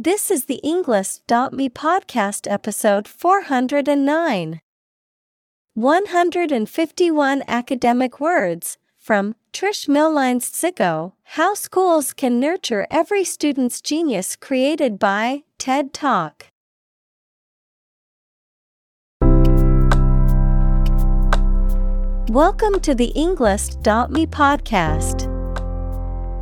This is the Englist.me podcast episode 409. 151 academic words from Trish Millines Dziko How Schools Can Nurture Every Student's Genius created by TED Talk. Welcome to the Englist.me podcast.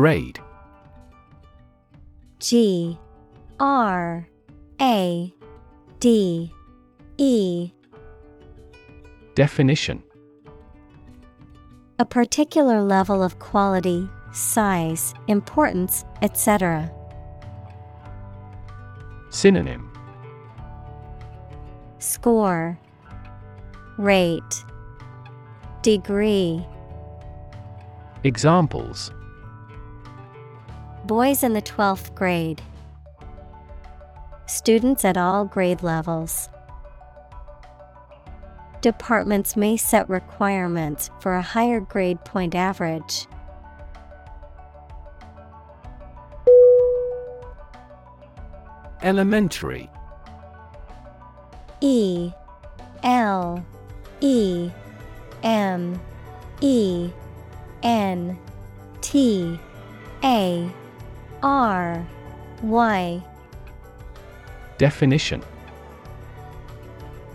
Grade. G R A D E. Definition. A particular level of quality, size, importance, etc. Synonym. Score. Rate. Degree. Examples Boys in the 12th grade. Students at all grade levels. Departments may set requirements for a higher grade point average. Elementary. E. L. E. M. E. N. T. A R Y. Definition.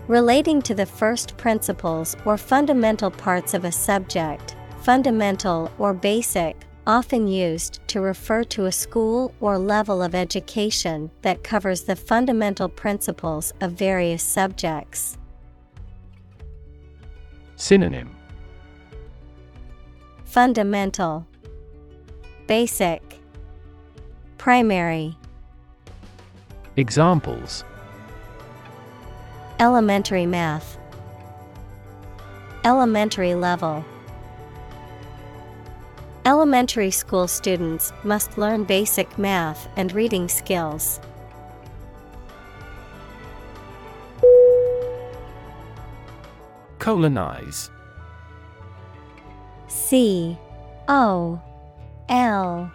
Relating to the first principles or fundamental parts of a subject, fundamental or basic, often used to refer to a school or level of education that covers the fundamental principles of various subjects. Synonym. Fundamental, Basic, Primary. Examples Elementary math. Elementary level. Elementary school students must learn basic math and reading skills. Colonize C O L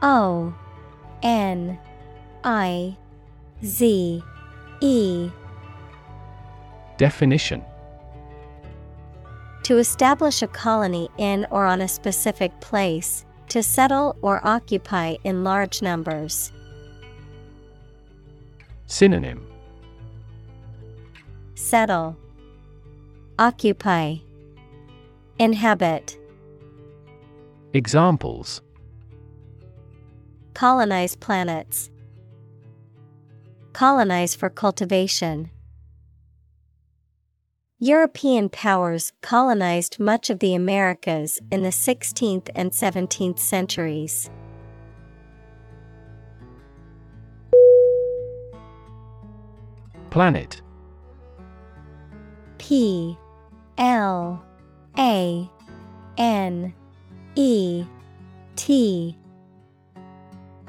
O N I Z E. Definition. To establish a colony in or on a specific place, to settle or occupy in large numbers. Synonym. Settle, Occupy, Inhabit. Examples Colonize planets. Colonize for cultivation. European powers colonized much of the Americas in the 16th and 17th centuries. Planet P L A N E T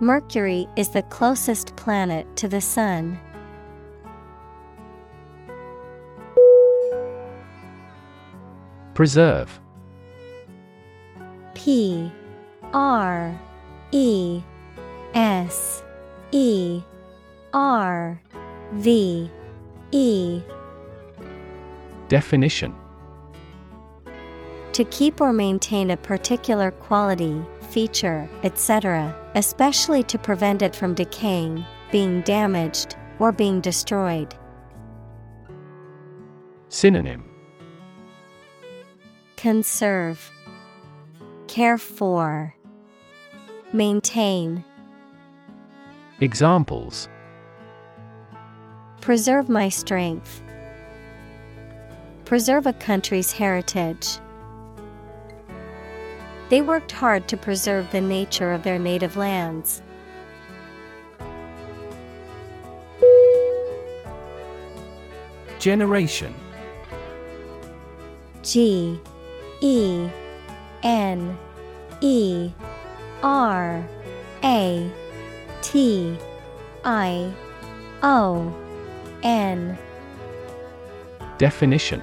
Mercury is the closest planet to the Sun. Preserve. P R E S E R V E Definition To keep or maintain a particular quality, feature, etc., especially to prevent it from decaying, being damaged, or being destroyed. Synonym Conserve, Care for, Maintain. Examples Preserve my strength. Preserve a country's heritage. They worked hard to preserve the nature of their native lands. Generation. G E N E R A T I O N. Definition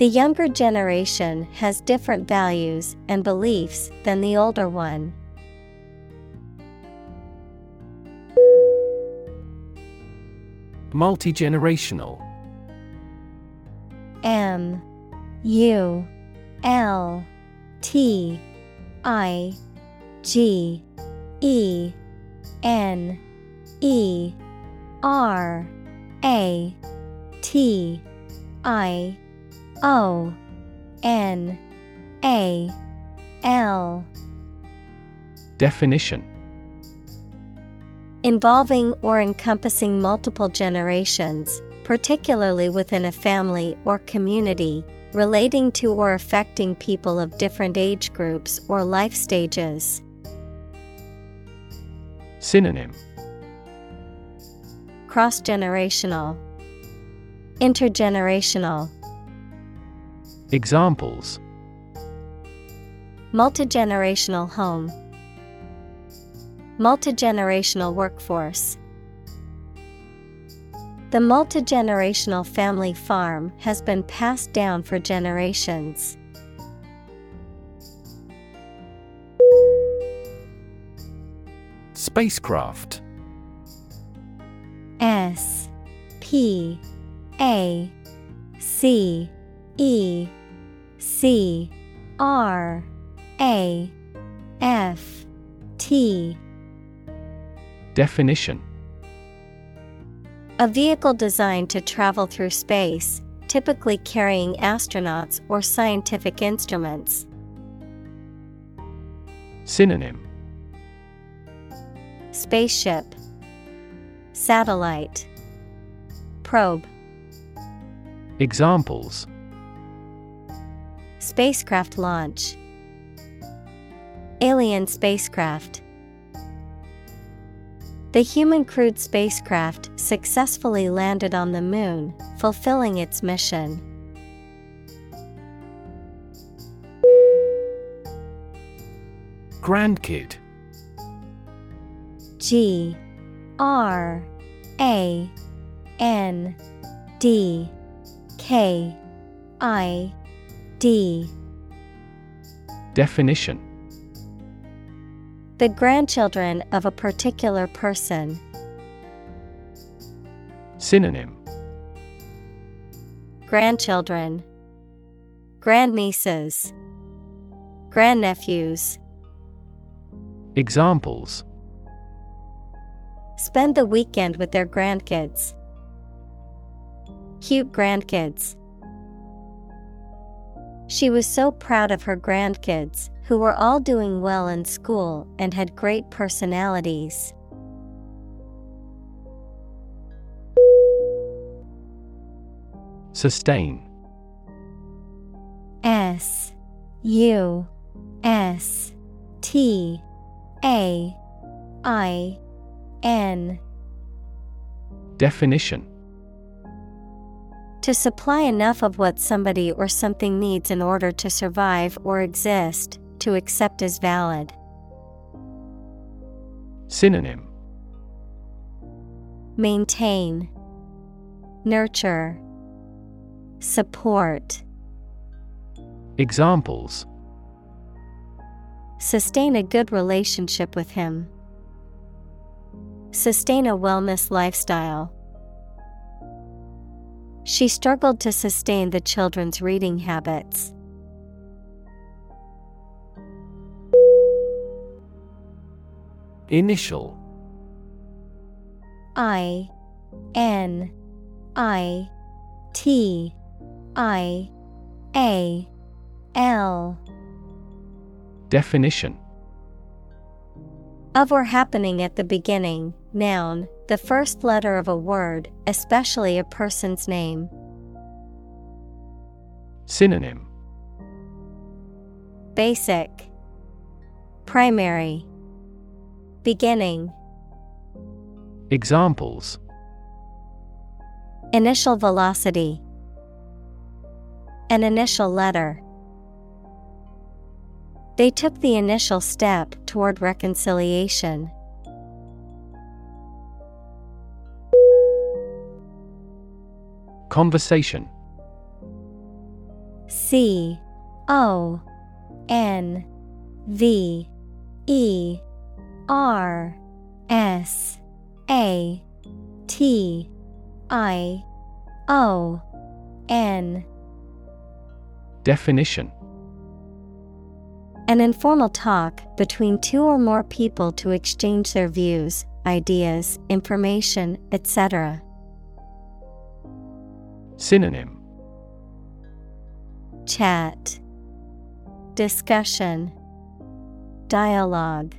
The younger generation has different values and beliefs than the older one. Multi generational M U L T I G E N E R A T I O N A L. Definition. Involving or encompassing multiple generations, particularly within a family or community, relating to or affecting people of different age groups or life stages. Synonym. Cross generational, Intergenerational, Examples Multigenerational home, Multigenerational workforce. The multigenerational family farm has been passed down for generations. Spacecraft S P A C E C R A F T. Definition. A vehicle designed to travel through space, typically carrying astronauts or scientific instruments. Synonym. Spaceship, Satellite, Probe, Examples Spacecraft launch, Alien spacecraft. The human crewed spacecraft successfully landed on the moon, fulfilling its mission. Grandkid G R A N D K I D Definition The grandchildren of a particular person. Synonym Grandchildren, Grandnieces, Grandnephews. Examples Spend the weekend with their grandkids. Cute grandkids. She was so proud of her grandkids, who were all doing well in school and had great personalities. Sustain. S U S T A I N Definition To supply enough of what somebody or something needs in order to survive or exist, to accept as valid. Synonym Maintain, Nurture, Support. Examples Sustain a good relationship with him. Sustain a wellness lifestyle. She struggled to sustain the children's reading habits. Initial. I N I T I A L. Definition. Of or happening at the beginning, noun, the first letter of a word, especially a person's name. Synonym Basic, Primary, Beginning. Examples Initial velocity, An initial letter. They took the initial step toward reconciliation. Conversation. C O N V E R S A T I O N. Definition. An informal talk between two or more people to exchange their views, ideas, information, etc. Synonym Chat, Discussion, Dialogue.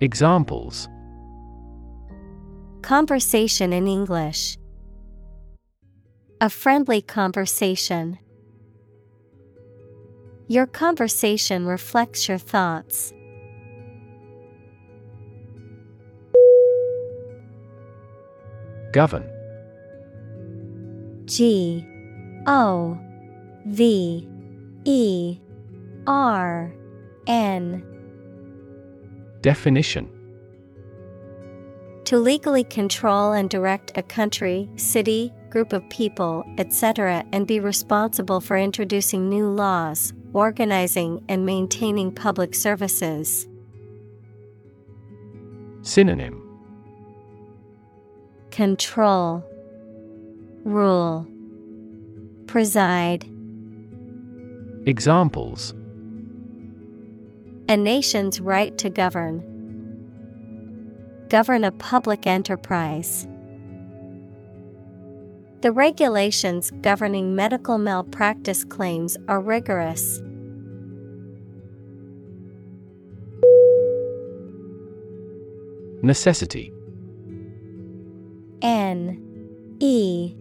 Examples Conversation in English. A friendly conversation. Your conversation reflects your thoughts. Govern G O V E R N Definition To legally control and direct a country, city, group of people, etc., and be responsible for introducing new laws, organizing and maintaining public services. Synonym Control, Rule, Preside. Examples A nation's right to govern. Govern a public enterprise. The regulations governing medical malpractice claims are rigorous. Necessity N E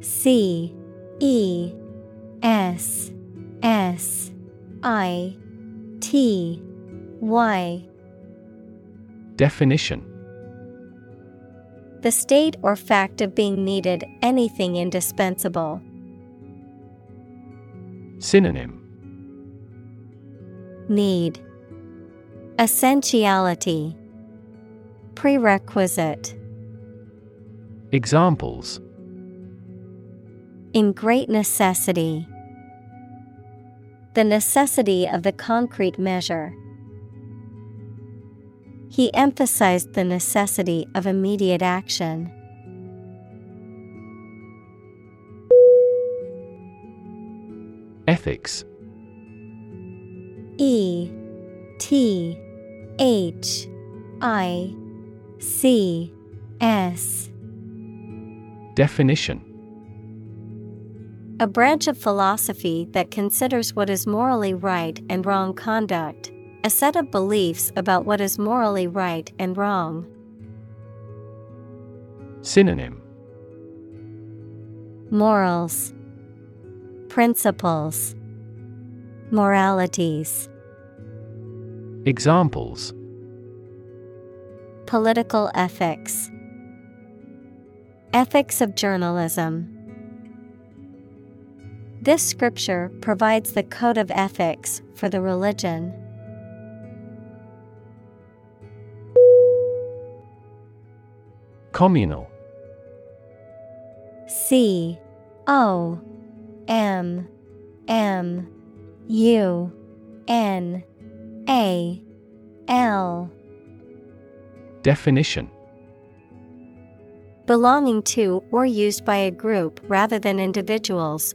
C E S S I T Y. Definition. The state or fact of being needed, anything indispensable. Synonym. Need. Essentiality. Prerequisite. Examples In great necessity. The necessity of the concrete measure. He emphasized the necessity of immediate action. Ethics E T H I C S Definition A branch of philosophy that considers what is morally right and wrong conduct, a set of beliefs about what is morally right and wrong. Synonym Morals, Principles, Moralities. Examples Political ethics, Ethics of journalism. This scripture provides the code of ethics for the religion. Communal. C O M M U N A L. Definition. Belonging to or used by a group rather than individuals,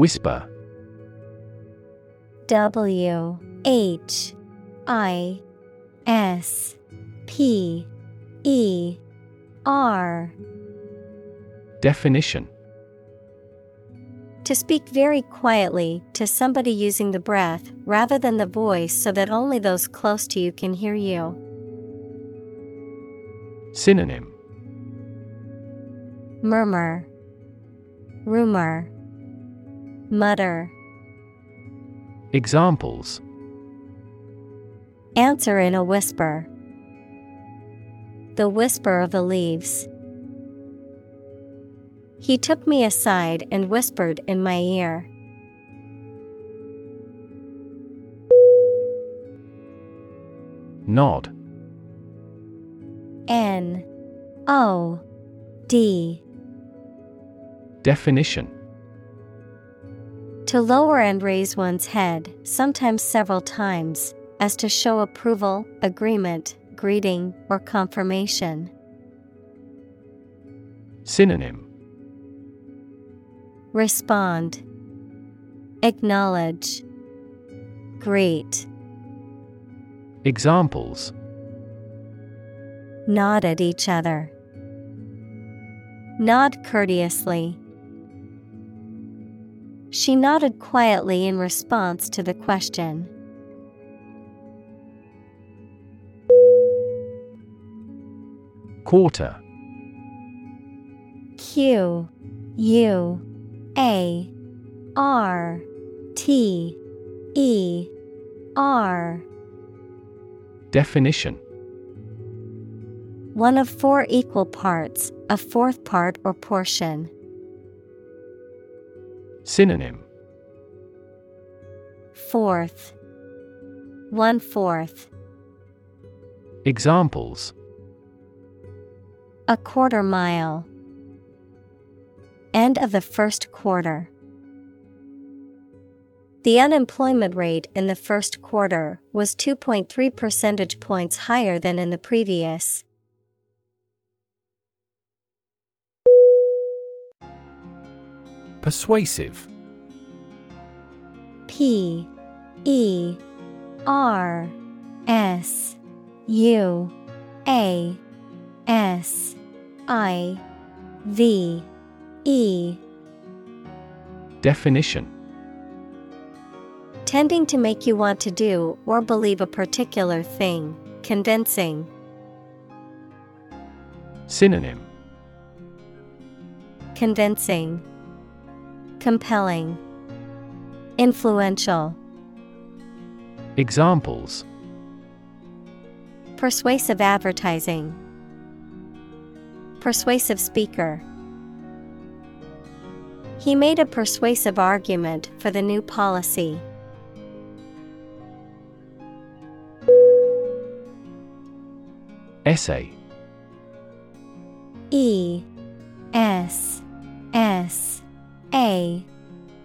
Whisper. W H I S P E R. Definition. To speak very quietly to somebody using the breath rather than the voice so that only those close to you can hear you. Synonym. Murmur, Rumor, Mutter. Examples Answer in a whisper. The whisper of the leaves. He took me aside and whispered in my ear. Nod N O D Definition To lower and raise one's head, sometimes several times, as to show approval, agreement, greeting, or confirmation. Synonym Respond, Acknowledge, Greet, Examples nod at each other. Nod courteously. She nodded quietly in response to the question. Quarter Q U A R T E R Definition One of four equal parts, a fourth part or portion. Synonym Fourth. One fourth. Examples A quarter mile. End of the first quarter. The unemployment rate in the first quarter was 2.3 percentage points higher than in the previous. Persuasive. P E R S U A S I V E. Definition. Tending to make you want to do or believe a particular thing, convincing. Synonym. Convincing, Compelling, Influential. Examples Persuasive advertising, Persuasive speaker. He made a persuasive argument for the new policy. Essay E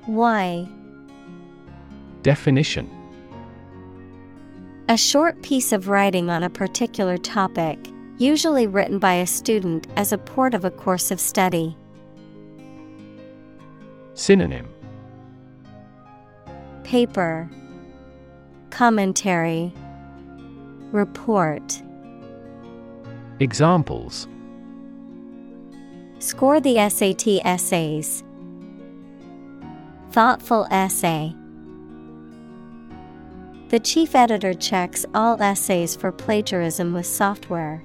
Why? Definition A short piece of writing on a particular topic, usually written by a student as a part of a course of study. Synonym Paper Commentary Report Examples Score the SAT essays. Thoughtful essay. The chief editor checks all essays for plagiarism with software.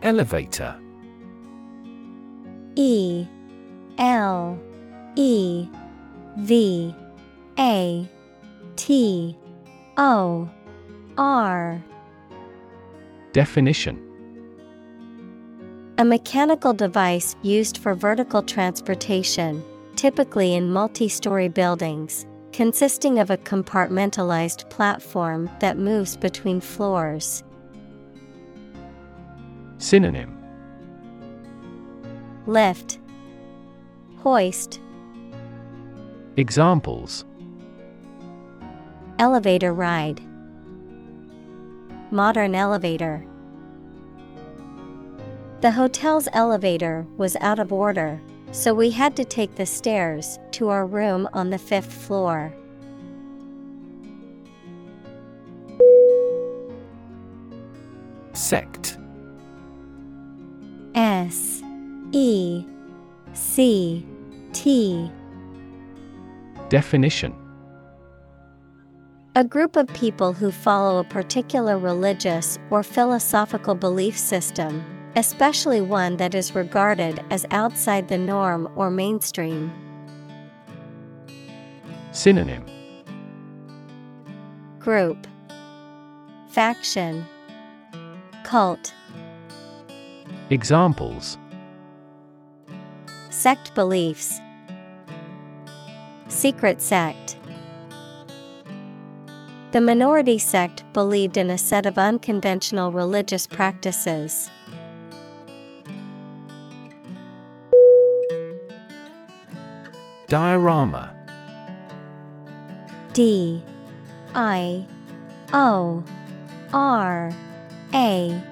Elevator E L E V A T O R Definition A mechanical device used for vertical transportation, typically in multi story buildings, consisting of a compartmentalized platform that moves between floors. Synonym. Lift, Hoist, Examples. Elevator ride, Modern elevator. The hotel's elevator was out of order, so we had to take the stairs to our room on the fifth floor. Sect. S E C T. Definition. A group of people who follow a particular religious or philosophical belief system, especially one that is regarded as outside the norm or mainstream. Synonym. Group. Faction. Cult. Examples. Sect beliefs. Secret sect. The minority sect believed in a set of unconventional religious practices. Diorama. D I O R A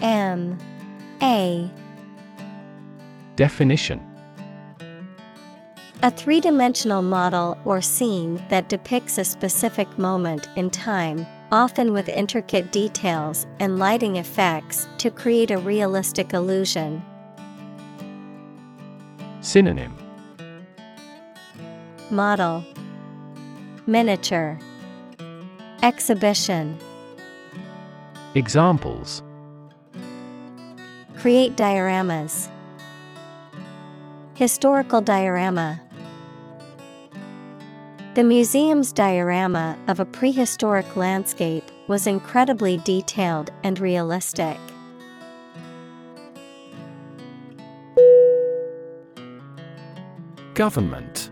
M A. Definition. A three dimensional model or scene that depicts a specific moment in time, often with intricate details and lighting effects to create a realistic illusion. Synonym Model Miniature Exhibition Examples Create dioramas. Historical diorama. The museum's diorama of a prehistoric landscape was incredibly detailed and realistic. Government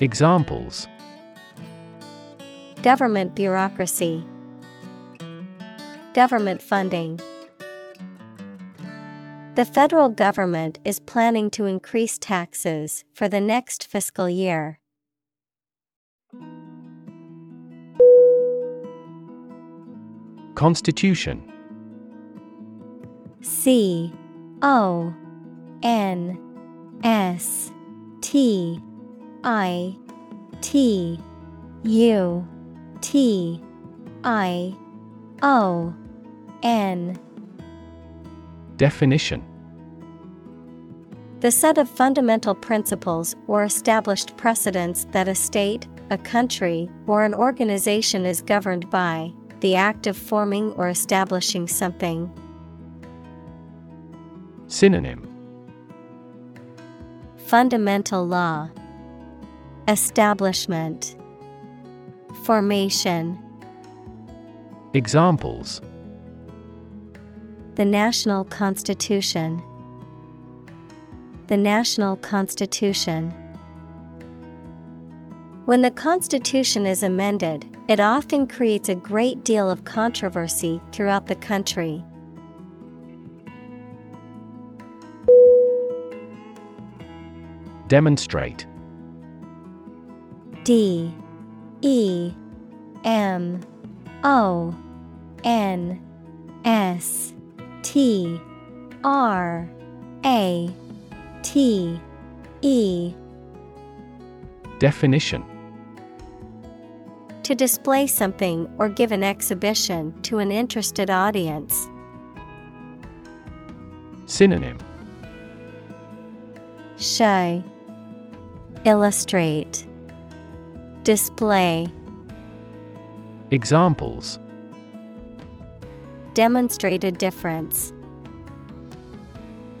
Examples. Government bureaucracy. Government funding. The federal government is planning to increase taxes for the next fiscal year. Constitution. C O N S T I T U T I O N. Definition. The set of fundamental principles or established precedents that a state, a country, or an organization is governed by, the act of forming or establishing something. Synonym. Fundamental law, Establishment, Formation. Examples The National Constitution. The National Constitution. When the Constitution is amended, it often creates a great deal of controversy throughout the country. Demonstrate D E M O N S T R A T E. Definition. To display something or give an exhibition to an interested audience. Synonym. Show. Illustrate Display Examples Demonstrate a difference.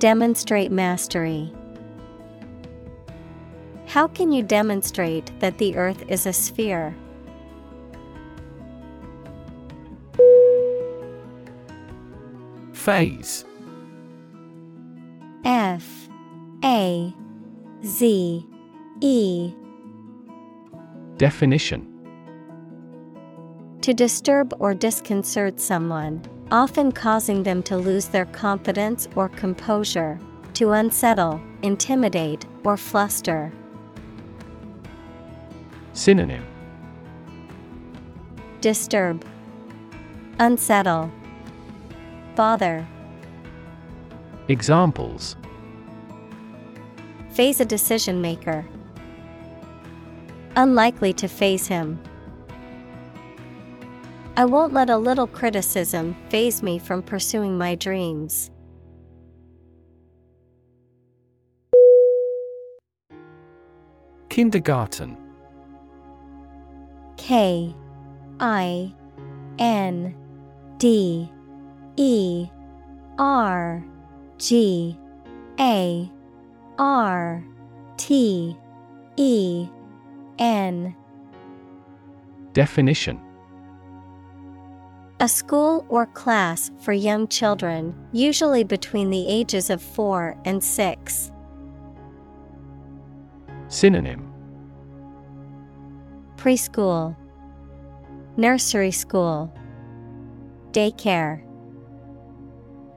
Demonstrate mastery. How can you demonstrate that the earth is a sphere? Faze F A Z E Definition To disturb or disconcert someone, often causing them to lose their confidence or composure, to unsettle, intimidate, or fluster. Synonym Disturb, Unsettle, Bother. Examples Faze a decision maker. Unlikely to faze him. I won't let a little criticism faze me from pursuing my dreams. Kindergarten K I N D E R G A R T E N. Definition. A school or class for young children, usually between the ages of 4 and 6. Synonym. Preschool, Nursery school, Daycare,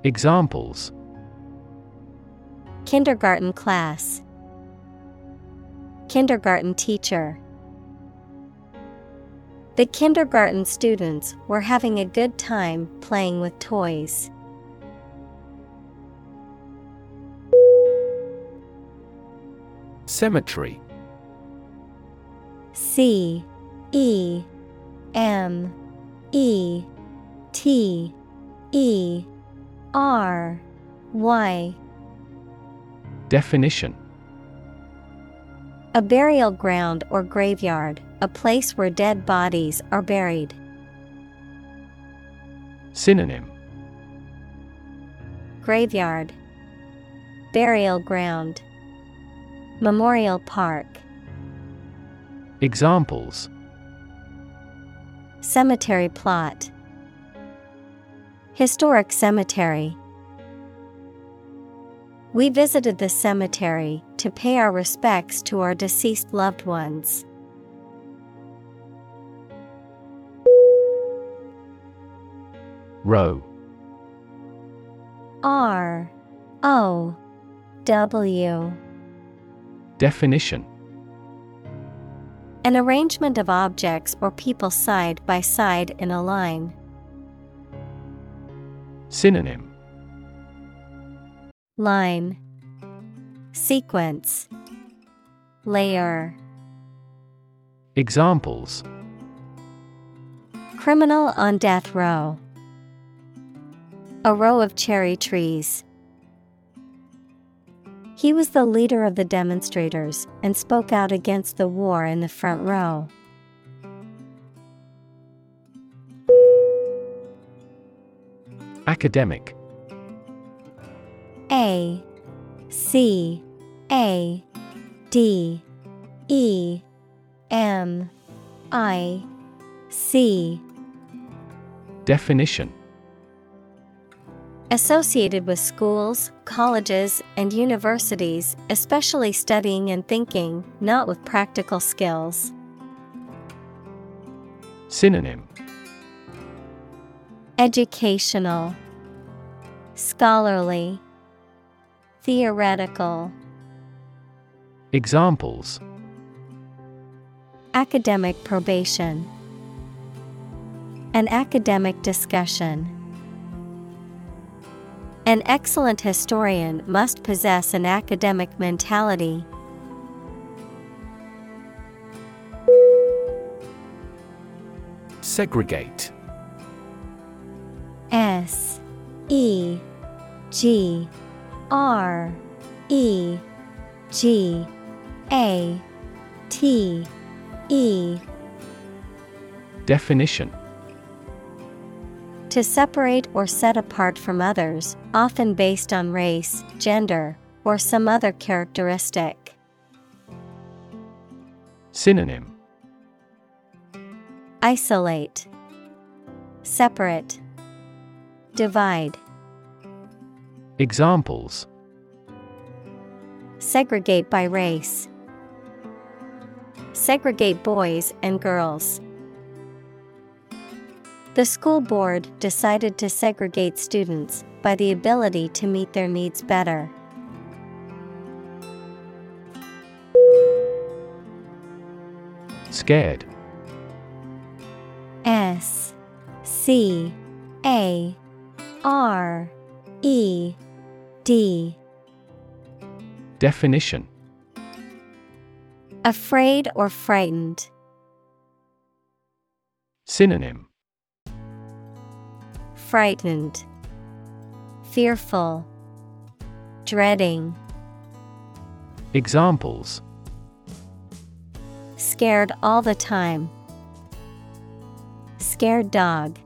Examples. Kindergarten class, Kindergarten teacher. The kindergarten students were having a good time playing with toys. Cemetery C E M E T E R Y Definition A burial ground or graveyard, a place where dead bodies are buried. Synonym. Graveyard, Burial ground, Memorial park, Examples. Cemetery plot, Historic cemetery. We visited the cemetery to pay our respects to our deceased loved ones. Row. R. O. W. Definition. An arrangement of objects or people side by side in a line. Synonym Line Sequence Layer Examples Criminal on death row. A row of cherry trees. He was the leader of the demonstrators and spoke out against the war in the front row. Academic A C A D E M I C. Definition. Associated with schools, colleges, and universities, especially studying and thinking, not with practical skills. Synonym. Educational, Scholarly, Theoretical. Examples Academic probation, An academic discussion. An excellent historian must possess an academic mentality. Segregate S E G R E G A T E. Definition. To separate or set apart from others, often based on race, gender, or some other characteristic. Synonym. Isolate, Separate, Divide. Examples Segregate by race. Segregate boys and girls. The school board decided to segregate students by the ability to meet their needs better. Scared S C A R E D Definition Afraid or frightened. Synonym Frightened. Fearful. Dreading. Examples Scared all the time. Scared dog.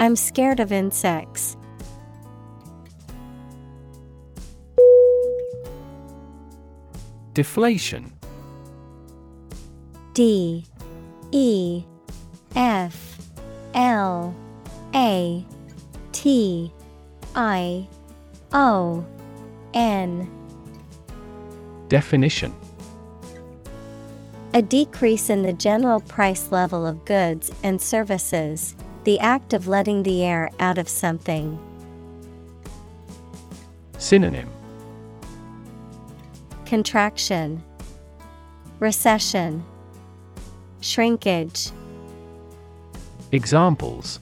I'm scared of insects. Deflation. D E F L A T I O N. Definition. A decrease in the general price level of goods and services, the act of letting the air out of something. Synonym Contraction, Recession, Shrinkage. Examples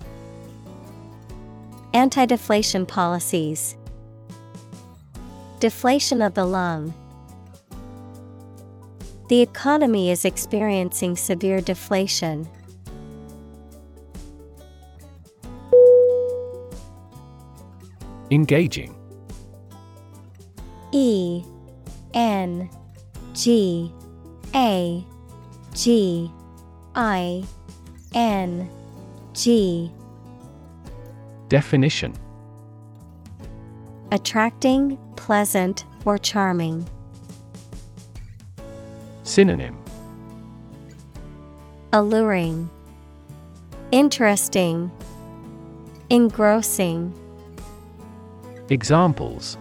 Anti deflation policies. Deflation of the lung. The economy is experiencing severe deflation. Engaging E N G A G I N G. Definition. Attracting, pleasant, or charming. Synonym. Alluring, Interesting, Engrossing. Examples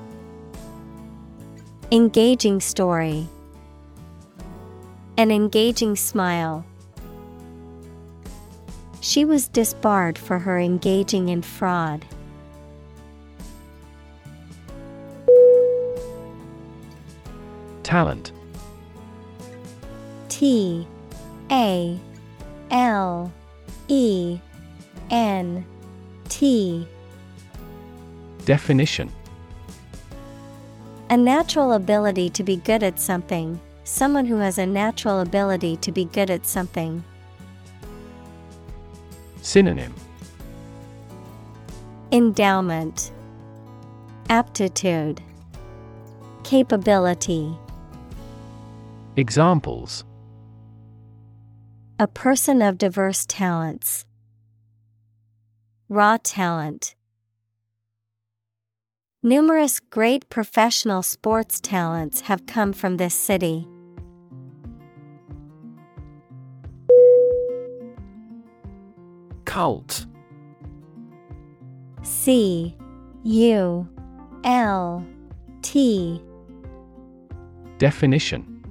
Engaging story. An engaging smile. She was disbarred for her engaging in fraud. Talent T A L E N T Definition A natural ability to be good at something, someone who has a natural ability to be good at something. Synonym Endowment, Aptitude, Capability. Examples A person of diverse talents. Raw talent. Numerous great professional sports talents have come from this city. Cult. C U L T. Definition.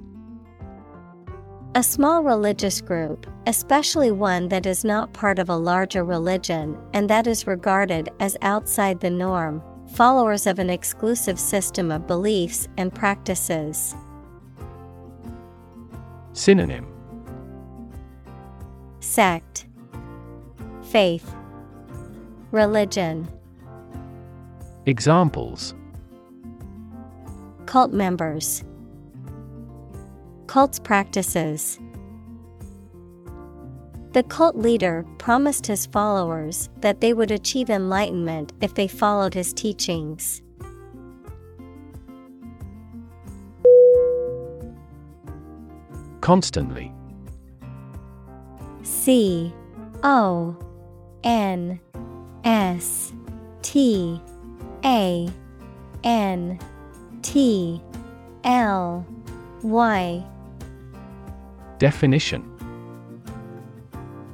A small religious group, especially one that is not part of a larger religion and that is regarded as outside the norm, followers of an exclusive system of beliefs and practices. Synonym. Sect. Faith. Religion. Examples. Cult members. Cult's practices The cult leader promised his followers that they would achieve enlightenment if they followed his teachings. Constantly. C O N S T A N T L Y. Definition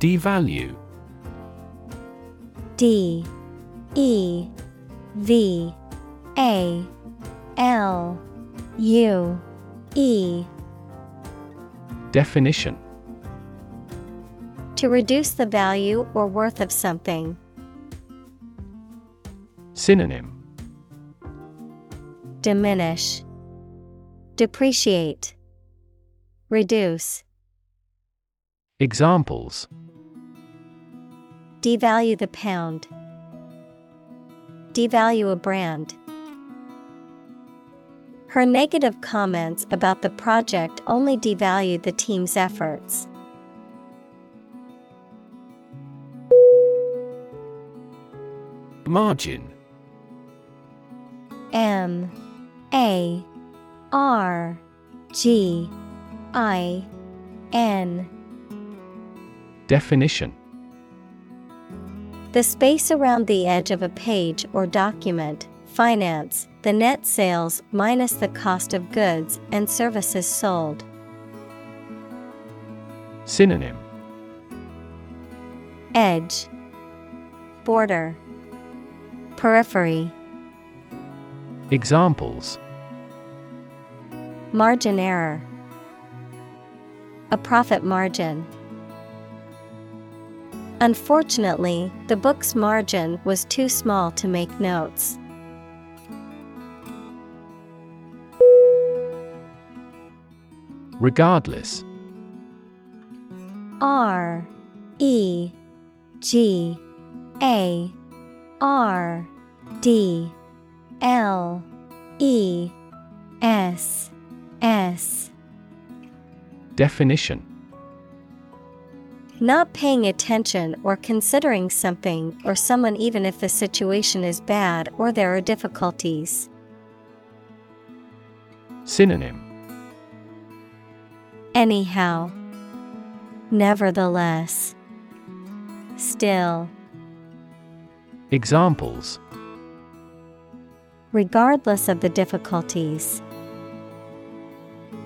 Devalue D E V A L U E Definition To reduce the value or worth of something. Synonym Diminish. Depreciate. Reduce. Examples Devalue the pound. Devalue a brand. Her negative comments about the project only devalued the team's efforts. Margin. M. A. R. G. I. N. Definition The space around the edge of a page or document, finance, the net sales minus the cost of goods and services sold. Synonym. Edge, Border, Periphery, Examples. Margin error, A profit margin. Unfortunately, the book's margin was too small to make notes. Regardless. R E G A R D L E S S. Definition Not paying attention or considering something or someone even if the situation is bad or there are difficulties. Synonym Anyhow. Nevertheless. Still. Examples Regardless of the difficulties.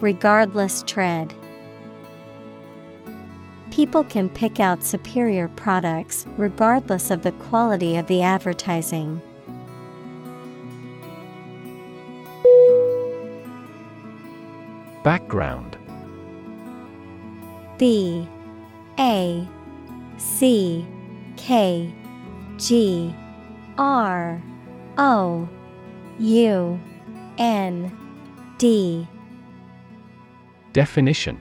Regardless tread. People can pick out superior products regardless of the quality of the advertising. Background. B. A. C. K. G. R. O. U. N. D. Definition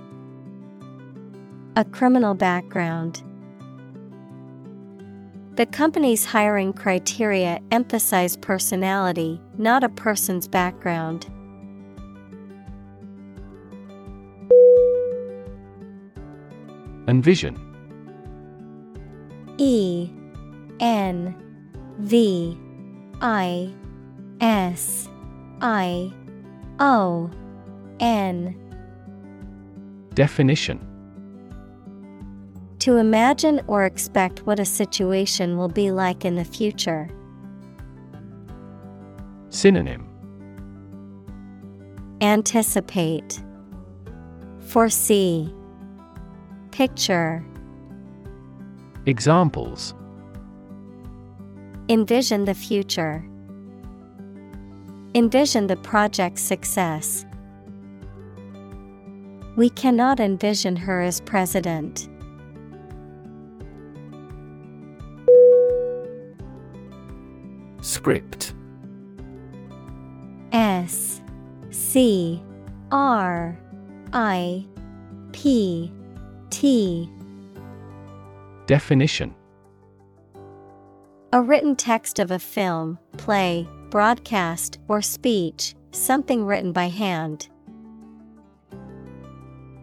A criminal background. The company's hiring criteria emphasize personality, not a person's background. Envision E N V I S I O N. Definition To imagine or expect what a situation will be like in the future. Synonym Anticipate Foresee Picture Examples Envision the future. Envision the project's success. We cannot envision her as president. Script. S C R I P T. Definition. A written text of a film, play, broadcast, or speech, something written by hand.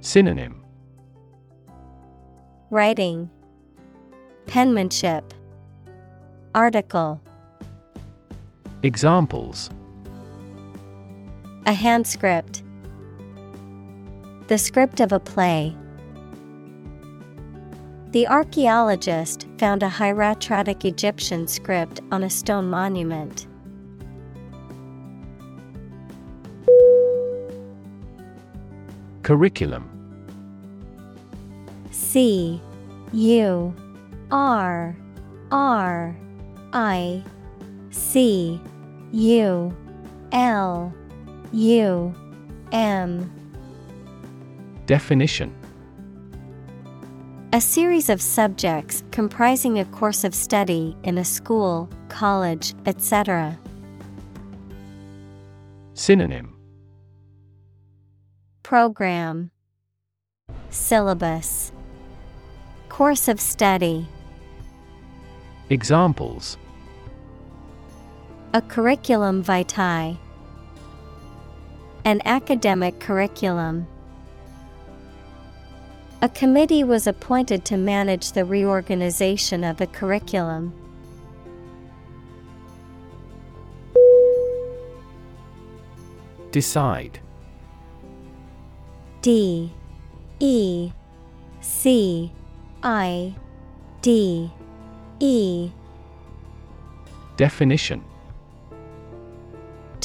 Synonym. Writing. Penmanship. Article Examples A hand script The script of a play. The archaeologist found a hieratic Egyptian script on a stone monument. Curriculum C U R R I C U L U M. Definition. A series of subjects comprising a course of study in a school, college, etc. Synonym. Program. Syllabus. Course of study. Examples A curriculum vitae An academic curriculum. A committee was appointed to manage the reorganization of the curriculum. Decide. D E C I D E. Definition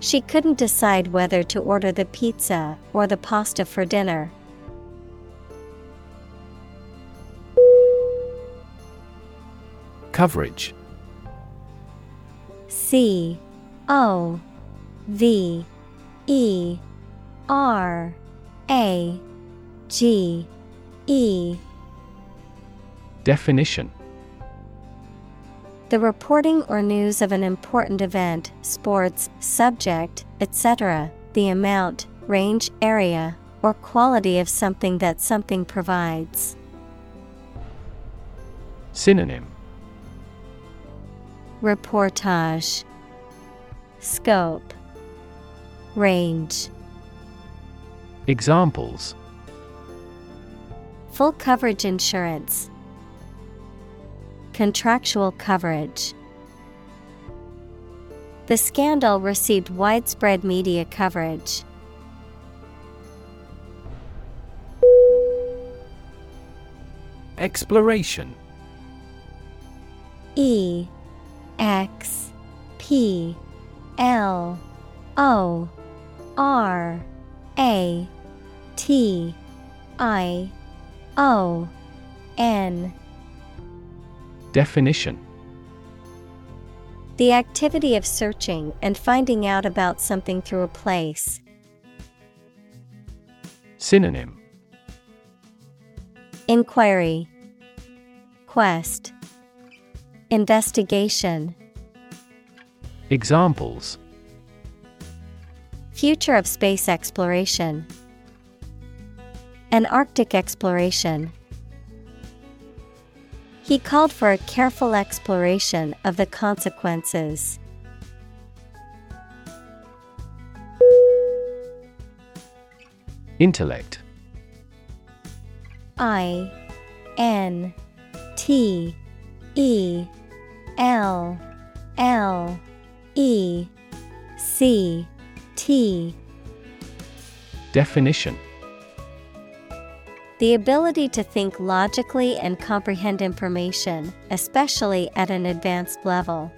She couldn't decide whether to order the pizza or the pasta for dinner. Coverage. C O V E R A G E. Definition The reporting or news of an important event, sports, subject, etc., the amount, range, area, or quality of something that something provides. Synonym Reportage Scope Range Examples Full coverage insurance. Contractual coverage. The scandal received widespread media coverage. Exploration E X P L O R A T I O N Definition. The activity of searching and finding out about something through a place. Synonym. Inquiry. Quest. Investigation. Examples. Future of space exploration. An Arctic exploration He called for a careful exploration of the consequences. Intellect. I N T E L L E C T. Definition The ability to think logically and comprehend information, especially at an advanced level.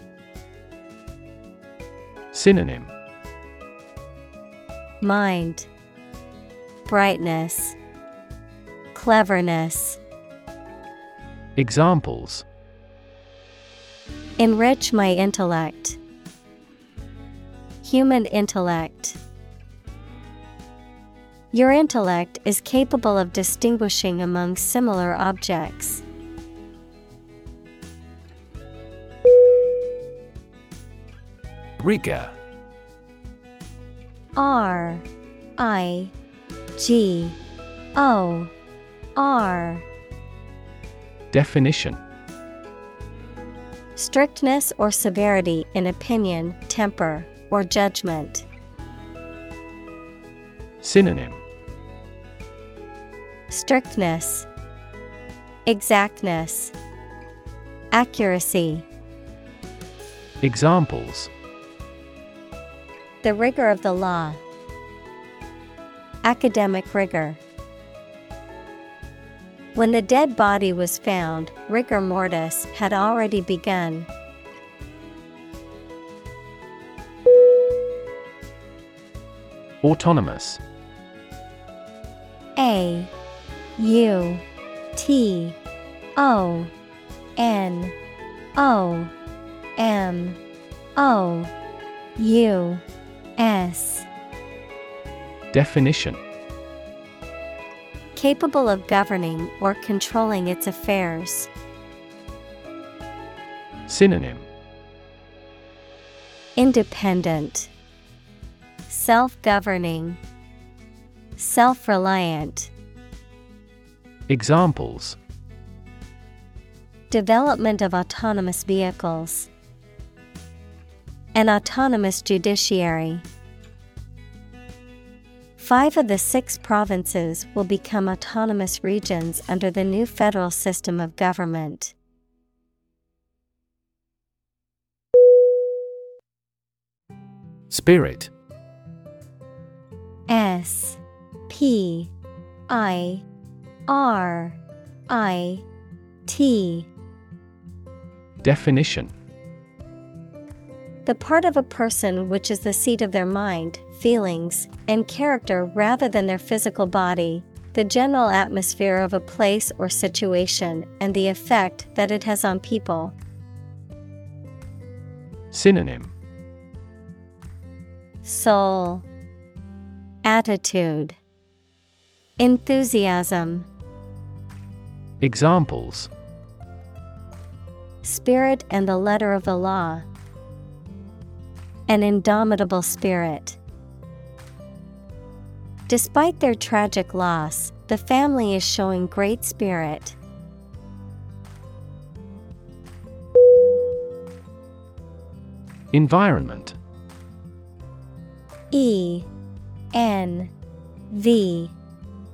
Synonym Mind Brightness Cleverness Examples Enrich my intellect. Human intellect. Your intellect is capable of distinguishing among similar objects. Rigor R I G O R Definition Strictness or severity in opinion, temper, or judgment. Synonym Strictness, Exactness, Accuracy. Examples The rigor of the law. Academic rigor. When the dead body was found, rigor mortis had already begun. Autonomous A U T O N O M O U S. Definition. Capable of governing or controlling its affairs. Synonym. Independent, Self governing, Self reliant. Examples Development of autonomous vehicles. An autonomous judiciary. Five of the six provinces will become autonomous regions under the new federal system of government. Spirit S P I R I T. Definition. The part of a person which is the seat of their mind, feelings, and character rather than their physical body, the general atmosphere of a place or situation, and the effect that it has on people. Synonym. Soul, Attitude, Enthusiasm, Examples Spirit and the letter of the law. An indomitable spirit. Despite their tragic loss, the family is showing great spirit. Environment E N V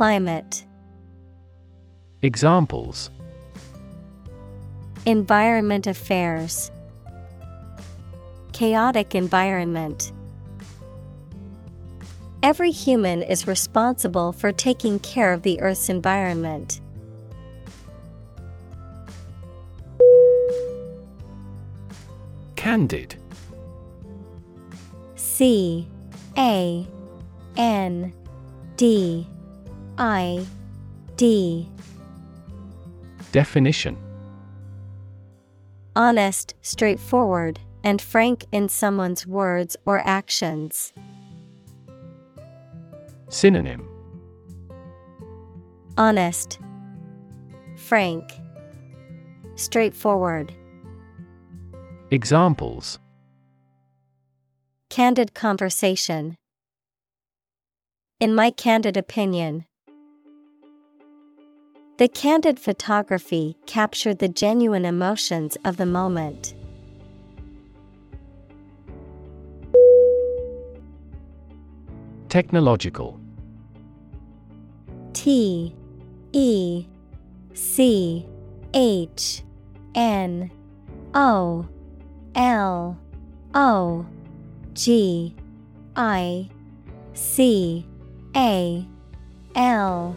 Climate. Examples Environment affairs, Chaotic environment. Every human is responsible for taking care of the Earth's environment. Candid C A N D I D Definition Honest, straightforward, and frank in someone's words or actions. Synonym Honest, frank, straightforward. Examples Candid conversation. In my candid opinion, the candid photography captured the genuine emotions of the moment. Technological T E C H N O L O G I C A L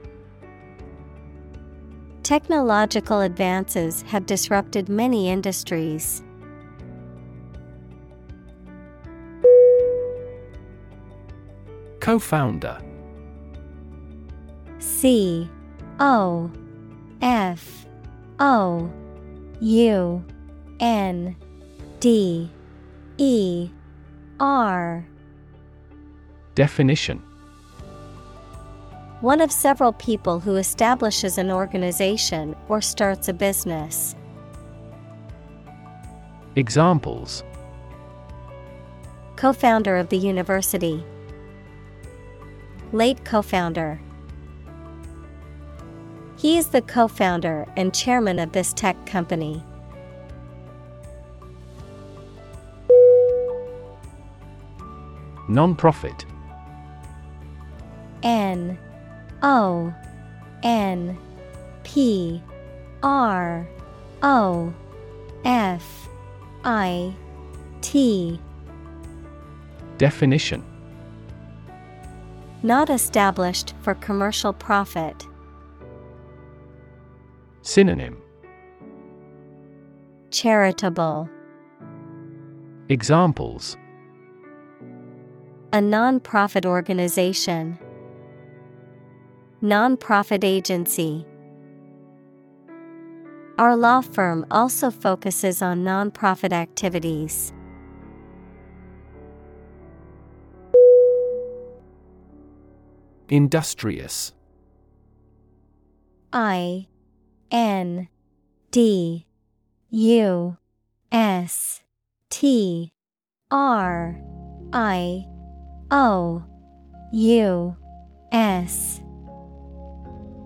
Technological advances have disrupted many industries. Co-founder. C O F O U N D E R. Definition One of several people who establishes an organization or starts a business. Examples Co founder of the university. Late co founder. He is the co founder and chairman of this tech company. Non-profit N O N P R O F I T Definition Not established for commercial profit. Synonym Charitable. Examples A non-profit organization. Non-profit agency. Our law firm also focuses on non-profit activities. Industrious I N D U S T R I O U S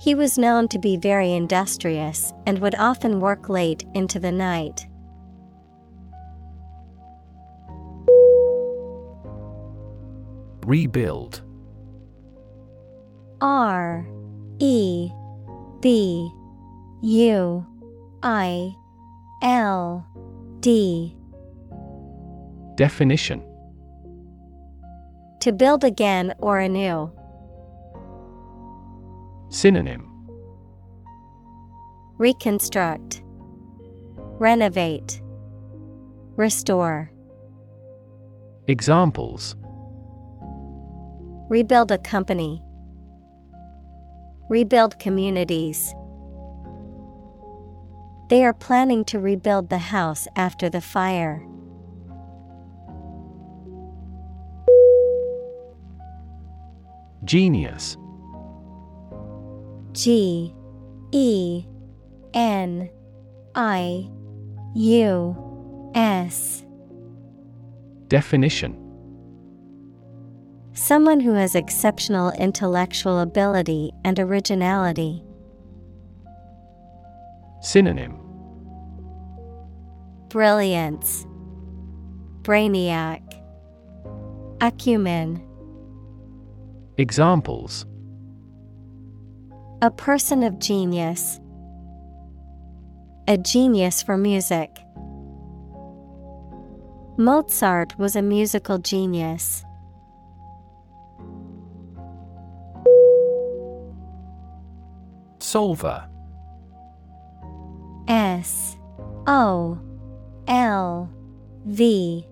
He was known to be very industrious and would often work late into the night. Rebuild R E B U I L D. Definition To build again or anew. Synonym Reconstruct, Renovate, Restore. Examples Rebuild a company. Rebuild communities. They are planning to rebuild the house after the fire. Genius G E N I U S. Definition Someone who has exceptional intellectual ability and originality. Synonym Brilliance, Brainiac, Acumen. Examples A person of genius. A genius for music. Mozart was a musical genius. Solver S O L V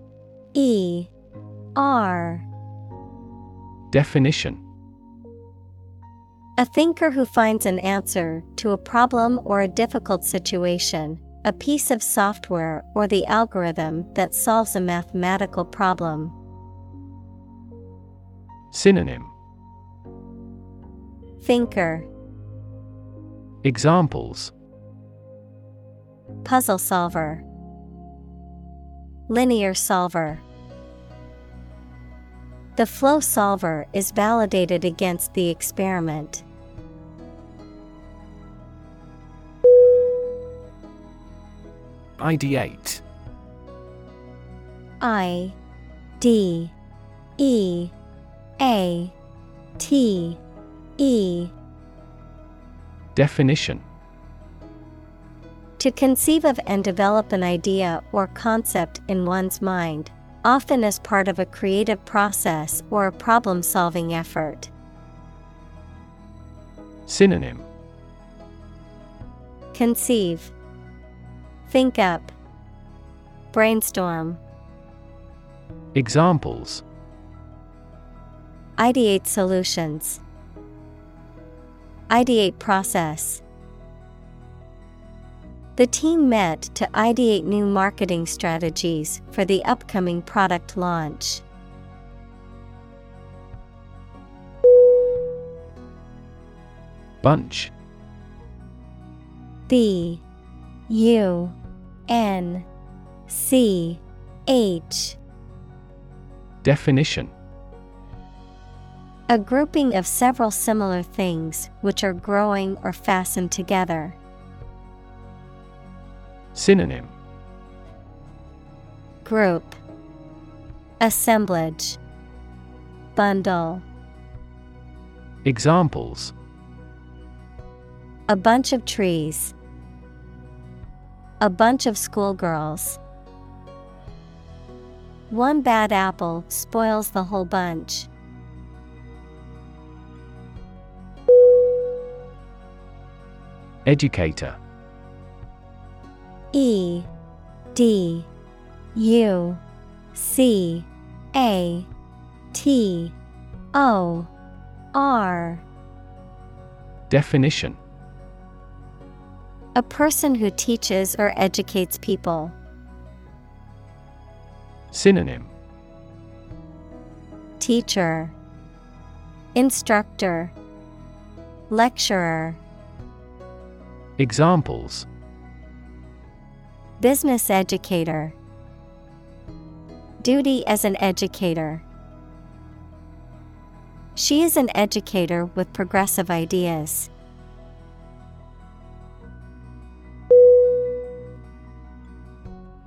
E R. Definition A thinker who finds an answer to a problem or a difficult situation, a piece of software or the algorithm that solves a mathematical problem. Synonym Thinker, Examples Puzzle solver, Linear solver. The flow solver is validated against the experiment. Ideate I D E A T E. Definition. To conceive of and develop an idea or concept in one's mind, often as part of a creative process or a problem solving effort. Synonym. Conceive, Think up, Brainstorm, Examples. Ideate solutions, Ideate process. The team met to ideate new marketing strategies for the upcoming product launch. Bunch. B U N C H. Definition. A grouping of several similar things which are growing or fastened together. Synonym. Group. Assemblage. Bundle. Examples. A bunch of trees. A bunch of schoolgirls. One bad apple spoils the whole bunch. Educator E D U C A T O R Definition A person who teaches or educates people. Synonym Teacher Instructor Lecturer Examples Business educator Duty as an educator. She is an educator with progressive ideas.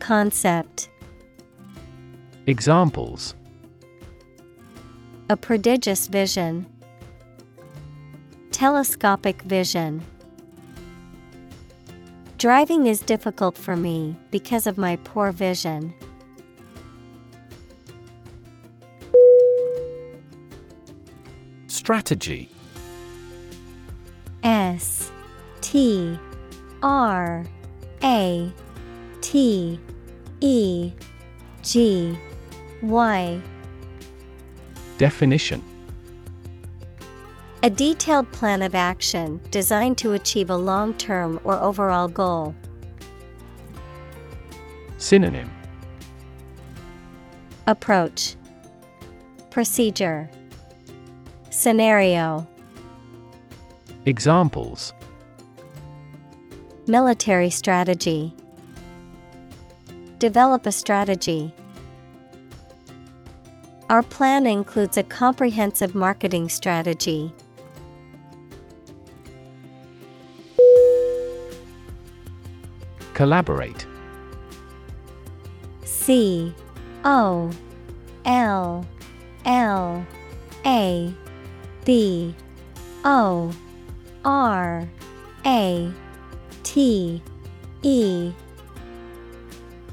Concept. Examples A prodigious vision, Telescopic vision. Driving is difficult for me because of my poor vision. Strategy S T R A T E G Y. Definition. A detailed plan of action designed to achieve a long term or overall goal. Synonym. Approach. Procedure. Scenario. Examples. Military strategy Develop a strategy. Our plan includes a comprehensive marketing strategy. Collaborate C O L L A B O R A T E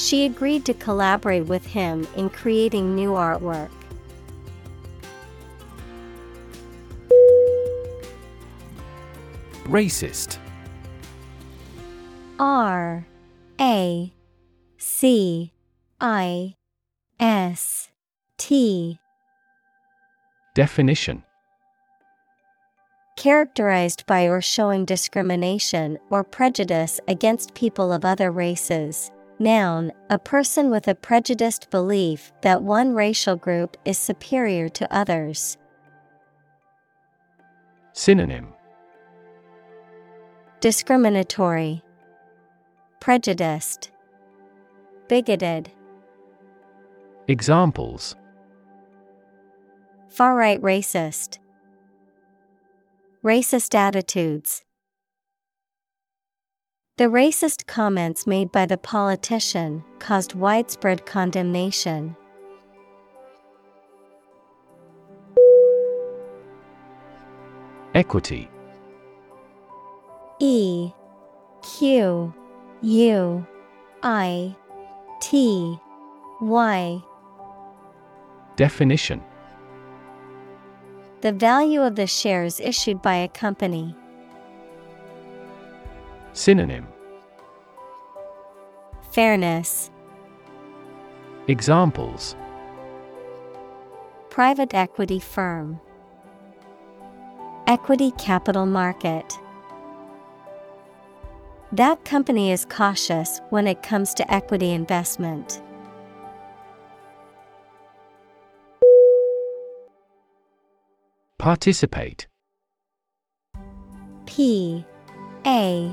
She agreed to collaborate with him in creating new artwork. Racist R A C I S T Definition Characterized by or showing discrimination or prejudice against people of other races. Noun, a person with a prejudiced belief that one racial group is superior to others. Synonym Discriminatory, Prejudiced, Bigoted. Examples Far right racist. Racist attitudes. The racist comments made by the politician caused widespread condemnation. Equity E Q U I T Y Definition The value of the shares issued by a company. Synonym Fairness. Examples Private equity firm. Equity capital market. That company is cautious when it comes to equity investment. Participate P A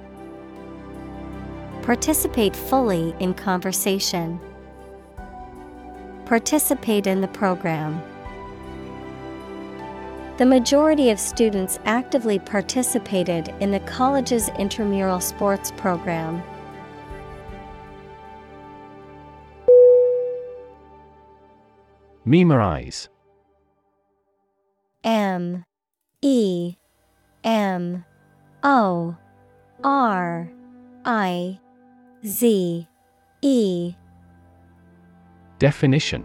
Participate fully in conversation. Participate in the program. The majority of students actively participated in the college's intramural sports program. Memorize. M. E. M. O. R. I. Z E. Definition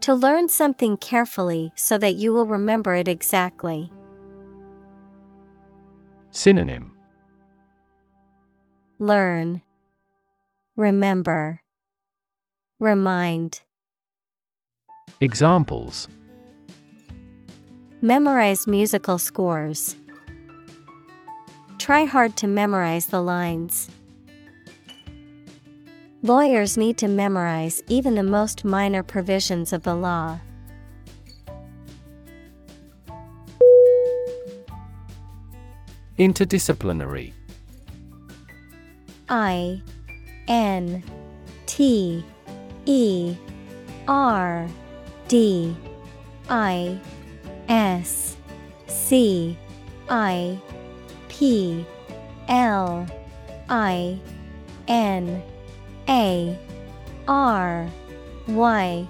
To learn something carefully so that you will remember it exactly. Synonym Learn, Remember, Remind. Examples Memorize musical scores. Try hard to memorize the lines. Lawyers need to memorize even the most minor provisions of the law. Interdisciplinary I N T E R D I S C I P L I N A R Y.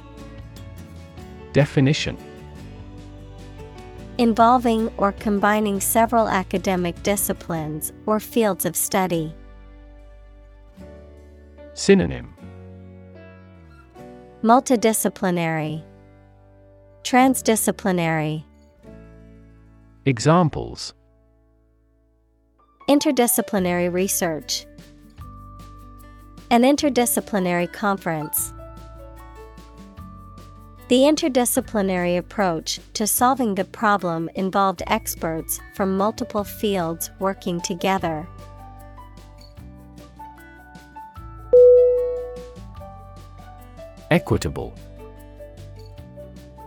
Definition. Involving or combining several academic disciplines or fields of study. Synonym. Multidisciplinary, Transdisciplinary, Examples Interdisciplinary research, An interdisciplinary conference. The interdisciplinary approach to solving the problem involved experts from multiple fields working together. Equitable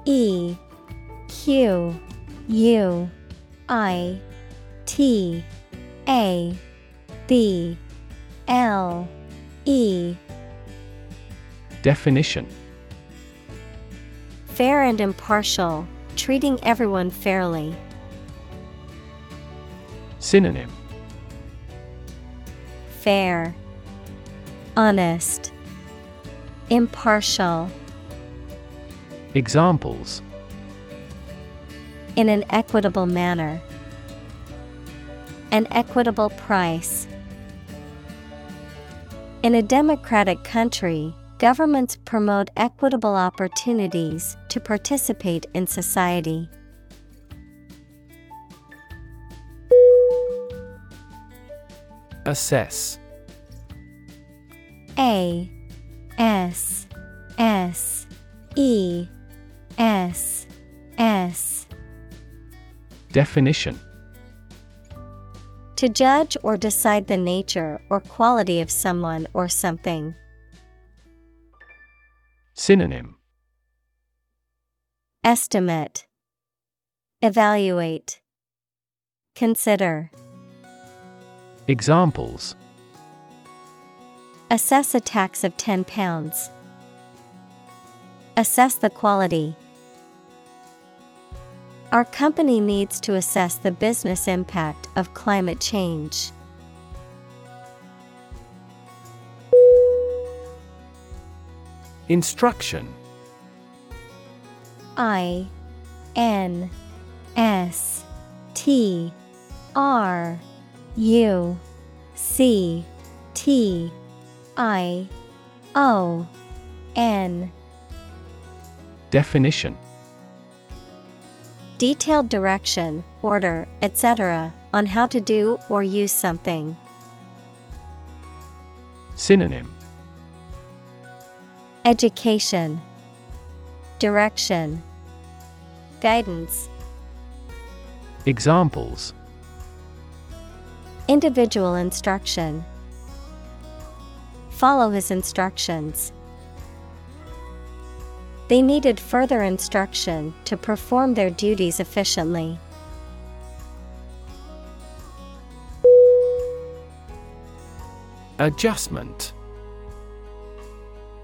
E Q U I T A B L E Definition Fair and impartial, treating everyone fairly. Synonym Fair, Honest, Impartial. Examples In an equitable manner. An equitable price. In a democratic country, governments promote equitable opportunities to participate in society. Assess A S S E S S Definition To judge or decide the nature or quality of someone or something. Synonym Estimate Evaluate Consider Examples Assess a tax of £10. Assess the quality. Our company needs to assess the business impact of climate change. Instruction. I N S T R U C T I O N. Definition Detailed direction, order, etc., on how to do or use something. Synonym Education, Direction, Guidance, Examples Individual instruction. Follow his instructions. They needed further instruction to perform their duties efficiently. Adjustment.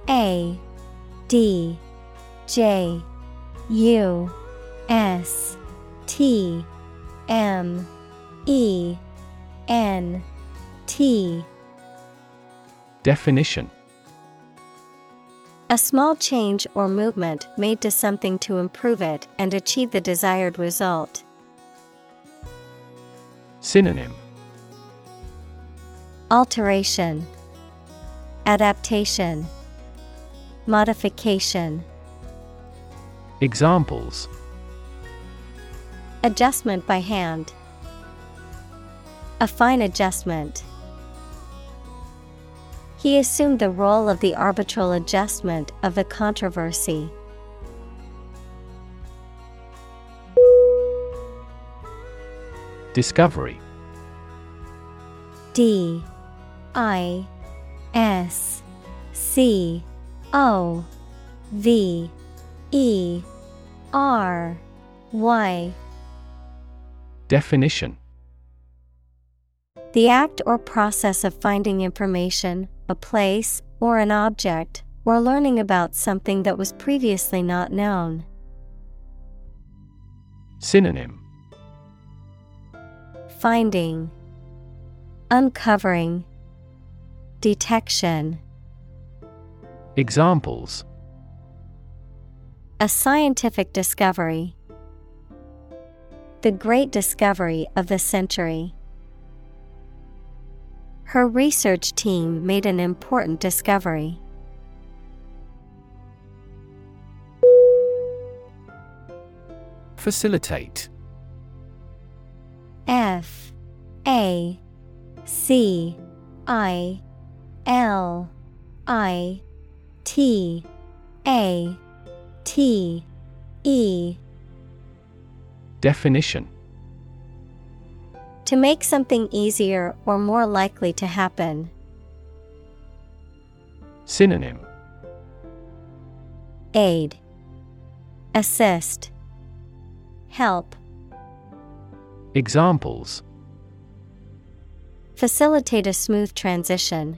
A D J U S T M E N T. Definition A small change or movement made to something to improve it and achieve the desired result. Synonym Alteration, Adaptation, Modification. Examples Adjustment by hand. A fine adjustment. He assumed the role of the arbitral adjustment of the controversy. Discovery. D I S C O V E R Y. Definition. The act or process of finding information, a place, or an object, or learning about something that was previously not known. Synonym Finding, Uncovering, Detection. Examples A scientific discovery. The great discovery of the century. Her research team made an important discovery. Facilitate. F A C I L I T A T E. Definition To make something easier or more likely to happen. Synonym Aid Assist Help Examples Facilitate a smooth transition.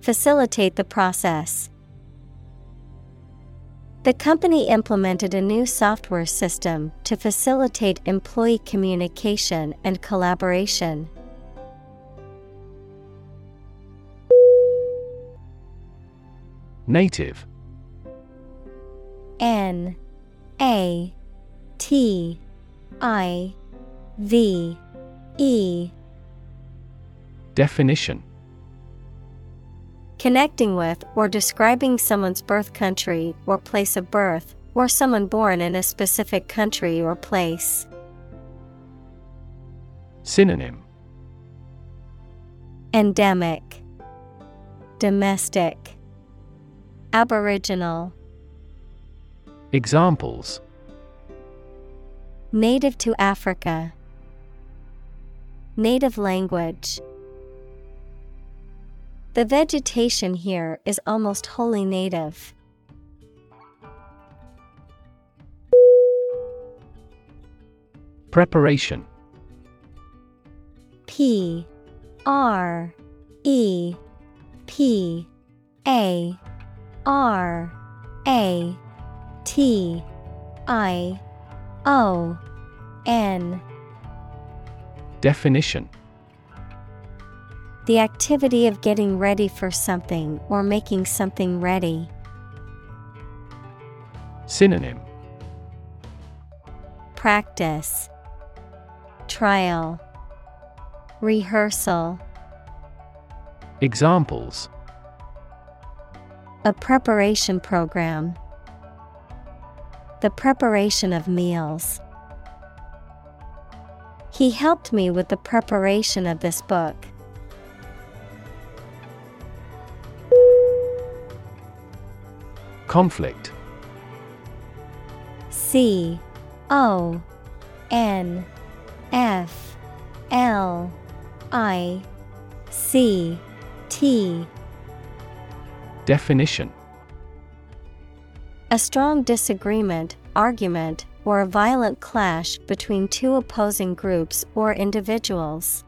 Facilitate the process. The company implemented a new software system to facilitate employee communication and collaboration. Native. N A T I V E. Definition Connecting with or describing someone's birth country or place of birth, or someone born in a specific country or place. Synonym. Endemic, Domestic, Aboriginal, Examples. Native to Africa, Native language. The vegetation here is almost wholly native. Preparation. P R E P A R A T I O N. Definition The activity of getting ready for something or making something ready. Synonym Practice Trial Rehearsal Examples A preparation program. The preparation of meals. He helped me with the preparation of this book. Conflict. C O N F L I C T. Definition. A strong disagreement, argument, or a violent clash between two opposing groups or individuals.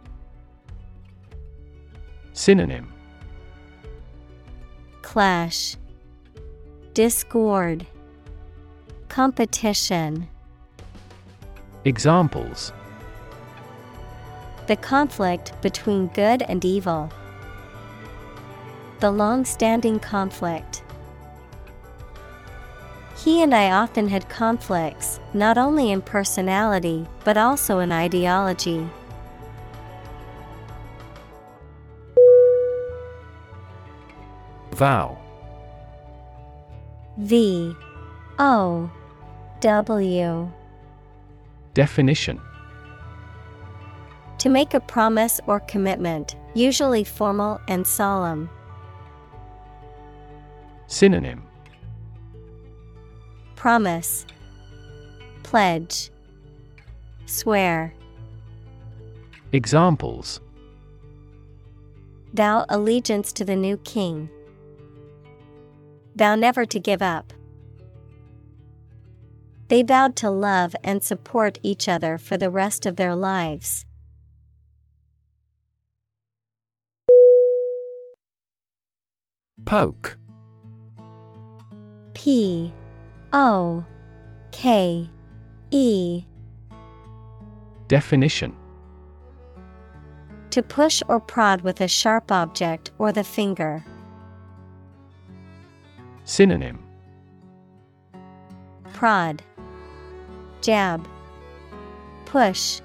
Synonym. Clash, Discord, Competition. Examples The conflict between good and evil. the long standing conflict. He and I often had conflicts, not only in personality, but also in ideology. Vow V O W. Definition. To make a promise or commitment, usually formal and solemn. Synonym. Promise. Pledge. Swear. Examples. Vow allegiance to the new king. Vow never to give up. They vowed to love and support each other for the rest of their lives. Poke P O K E Definition To push or prod with a sharp object or the finger. Synonym Prod Jab Push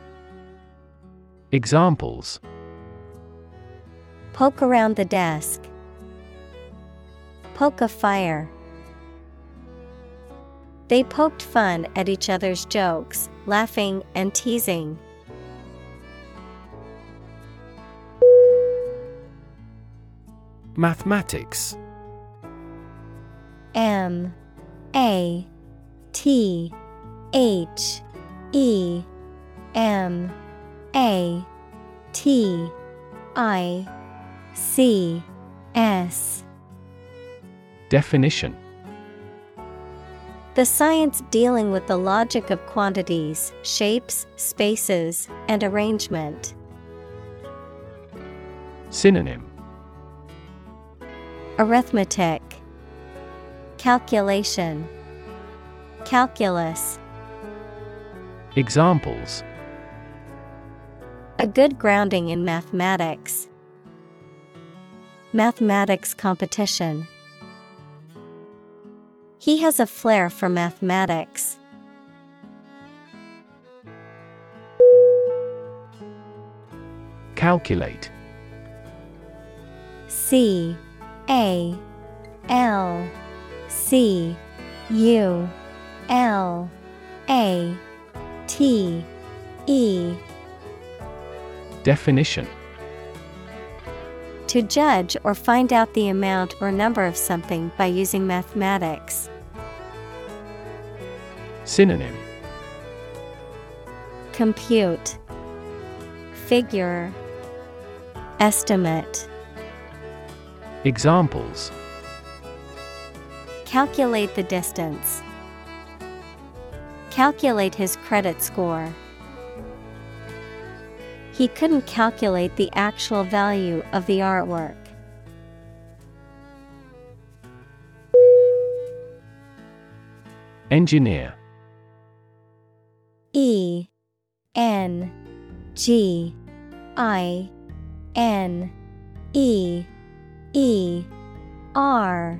Examples Poke around the desk. Poke a fire. They poked fun at each other's jokes, laughing and teasing. Mathematics M A T H E M A T I C S. Definition. The science dealing with the logic of quantities, shapes, spaces, and arrangement. Synonym. Arithmetic Calculation Calculus Examples A good grounding in mathematics. Mathematics competition. He has a flair for mathematics. Calculate C A L C U L A T E. Definition. To judge or find out the amount or number of something by using mathematics. Synonym. Compute. Figure. Estimate. Examples Calculate the distance. Calculate his credit score. He couldn't calculate the actual value of the artwork. Engineer E N G I N E E R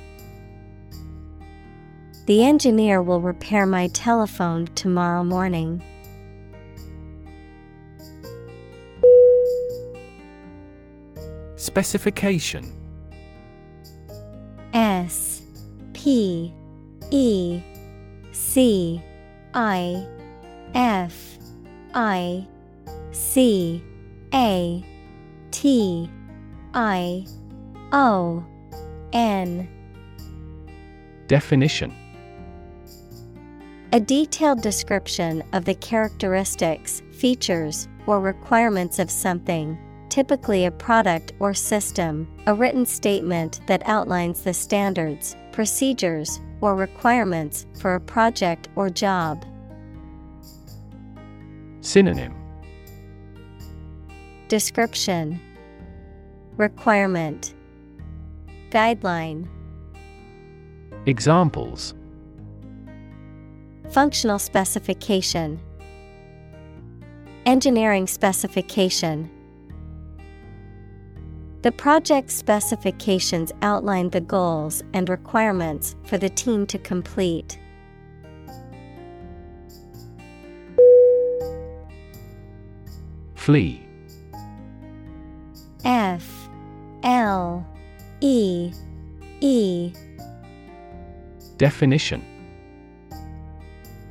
The engineer will repair my telephone tomorrow morning. Specification. S P E C I F I C A T I O N. Definition A detailed description of the characteristics, features, or requirements of something, typically a product or system, a written statement that outlines the standards, procedures, or requirements for a project or job. Synonym. Description. Requirement. Guideline. Examples Functional specification. Engineering specification. The project specifications outline the goals and requirements for the team to complete. Flee F. L. E. E. Definition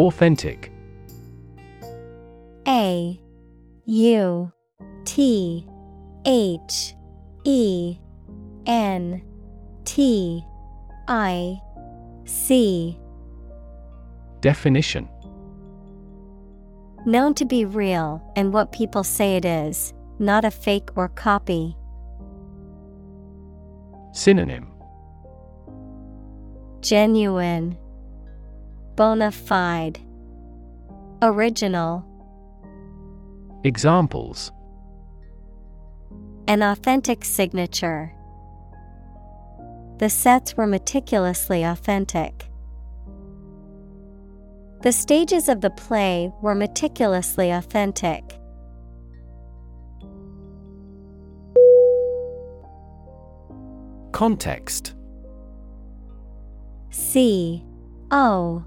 Authentic. A U T H E N T I C. Definition. Known to be real and what people say it is, not a fake or copy. Synonym. Genuine, Bona fide, Original, Examples An authentic signature. The sets were meticulously authentic. The stages of the play were meticulously authentic. Context C O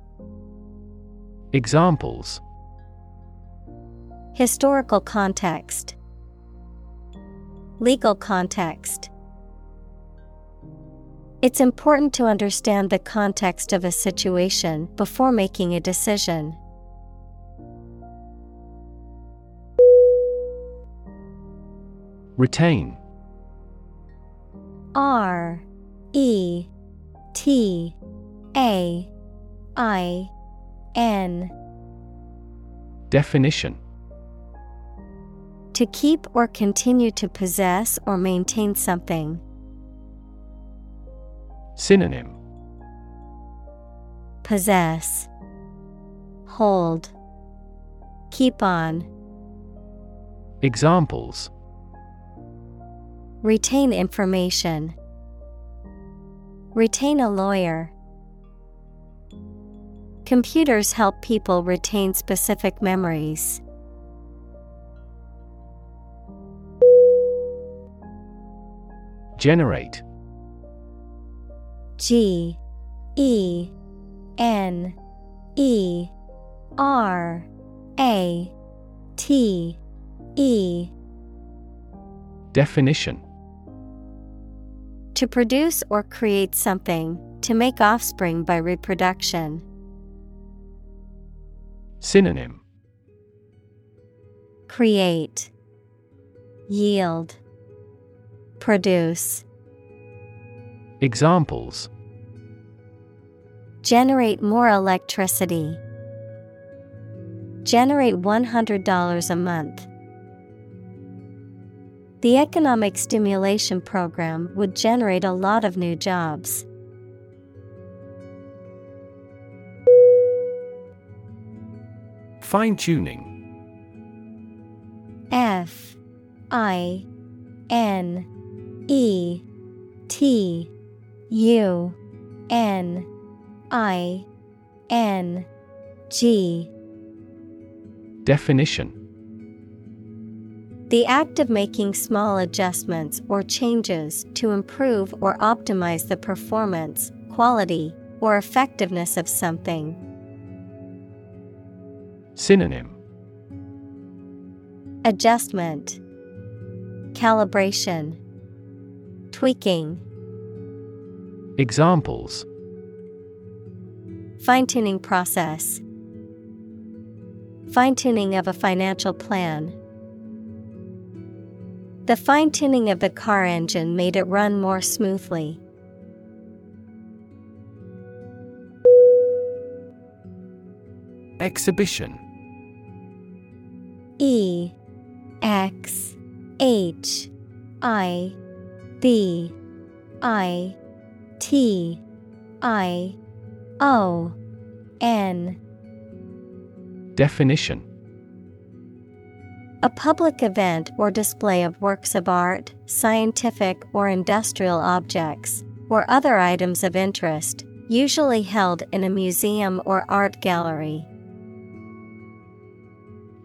Examples. Historical context. Legal context. It's important to understand the context of a situation before making a decision. Retain. R E T A I N. Definition. To keep or continue to possess or maintain something. Synonym. Possess, Hold, Keep on, Examples. Retain information, Retain a lawyer. Computers help people retain specific memories. Generate G E N E R A T E Definition To produce or create something, to make offspring by reproduction. Synonym Create, Yield, Produce. Examples Generate more electricity. Generate $100 a month. The economic stimulation program would generate a lot of new jobs. Fine tuning F I N E T U N I N G. Definition The act of making small adjustments or changes to improve or optimize the performance, quality, or effectiveness of something. Synonym. Adjustment. Calibration. Tweaking. Examples. Fine tuning process. Fine tuning of a financial plan. The fine tuning of the car engine made it run more smoothly. Exhibition E X H I B I T I O N. Definition. A public event or display of works of art, scientific or industrial objects, or other items of interest, usually held in a museum or art gallery.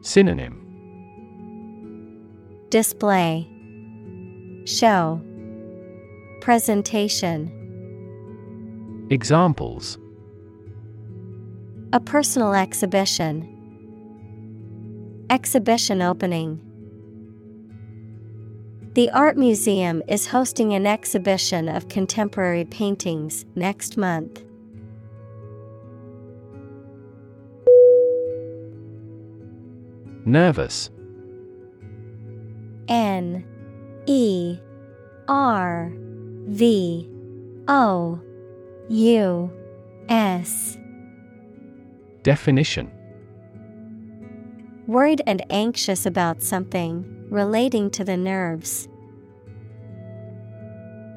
Synonym Display Show Presentation Examples A personal exhibition. Exhibition opening. The Art Museum is hosting an exhibition of contemporary paintings next month. Nervous N E R V O U S. Definition. Worried and anxious about something relating to the nerves.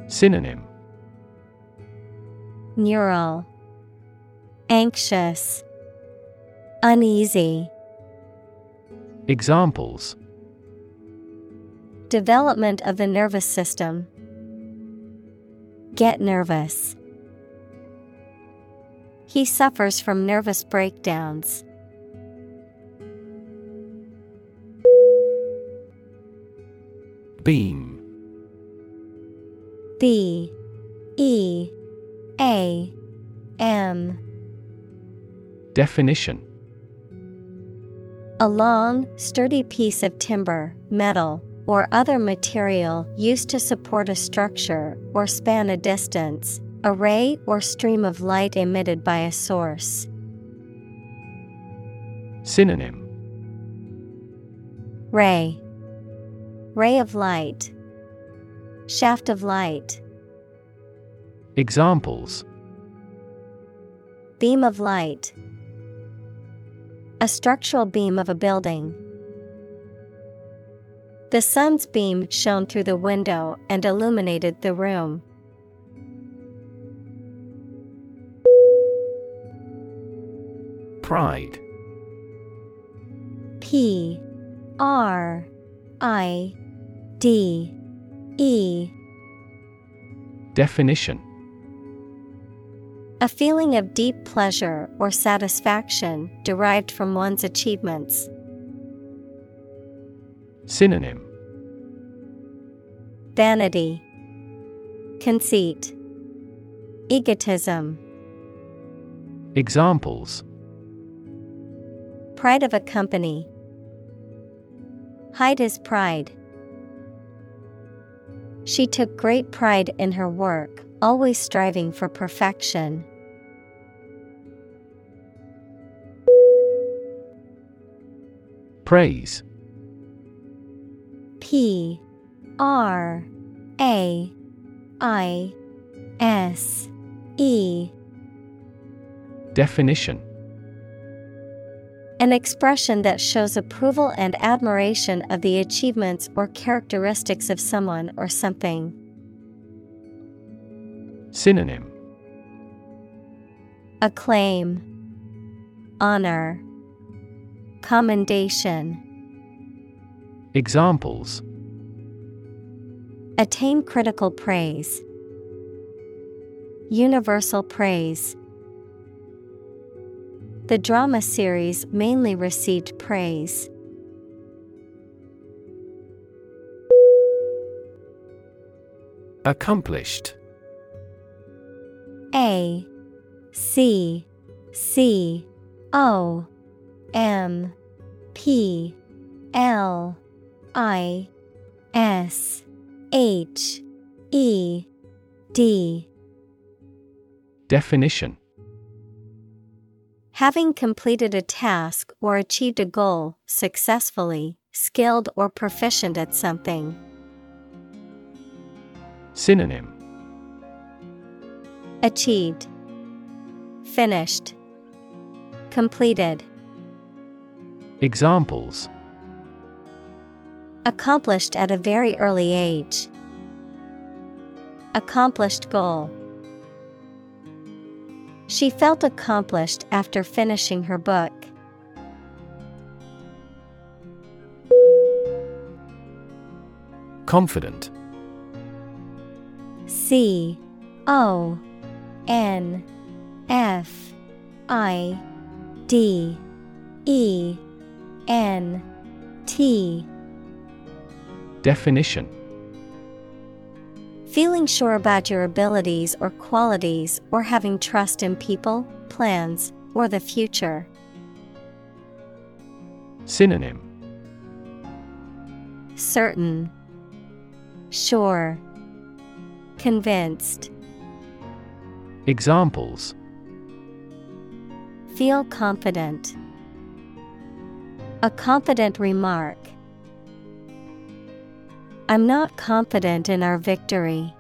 Synonym. Neural. Anxious. Uneasy. Examples Development of the nervous system. Get nervous. He suffers from nervous breakdowns. Beam B E A M Definition A long, sturdy piece of timber, metal, or other material used to support a structure or span a distance, a ray or stream of light emitted by a source. Synonym Ray Ray of light. Shaft of light. Examples Beam of light. A structural beam of a building. The sun's beam shone through the window and illuminated the room. Pride P R I D E Definition A feeling of deep pleasure or satisfaction derived from one's achievements. Synonym Vanity, Conceit, Egotism. Examples Pride of a company. Hide his pride. She took great pride in her work, always striving for perfection. Praise P R A I S E. Definition. An expression that shows approval and admiration of the achievements or characteristics of someone or something. Synonym. Acclaim, Honor, Commendation. Examples Attain critical praise. Universal praise. The drama series mainly received praise. Accomplished. A C C O M P L I S H E D. Definition. Having completed a task or achieved a goal successfully, skilled or proficient at something. Synonym. Achieved, Finished, Completed. Examples Accomplished at a very early age. Accomplished goal. She felt accomplished after finishing her book. Confident. C O N F I D E N T Definition Feeling sure about your abilities or qualities or having trust in people, plans, or the future. Synonym Certain, Sure, Convinced. Examples Feel confident. A confident remark. I'm not confident in our victory.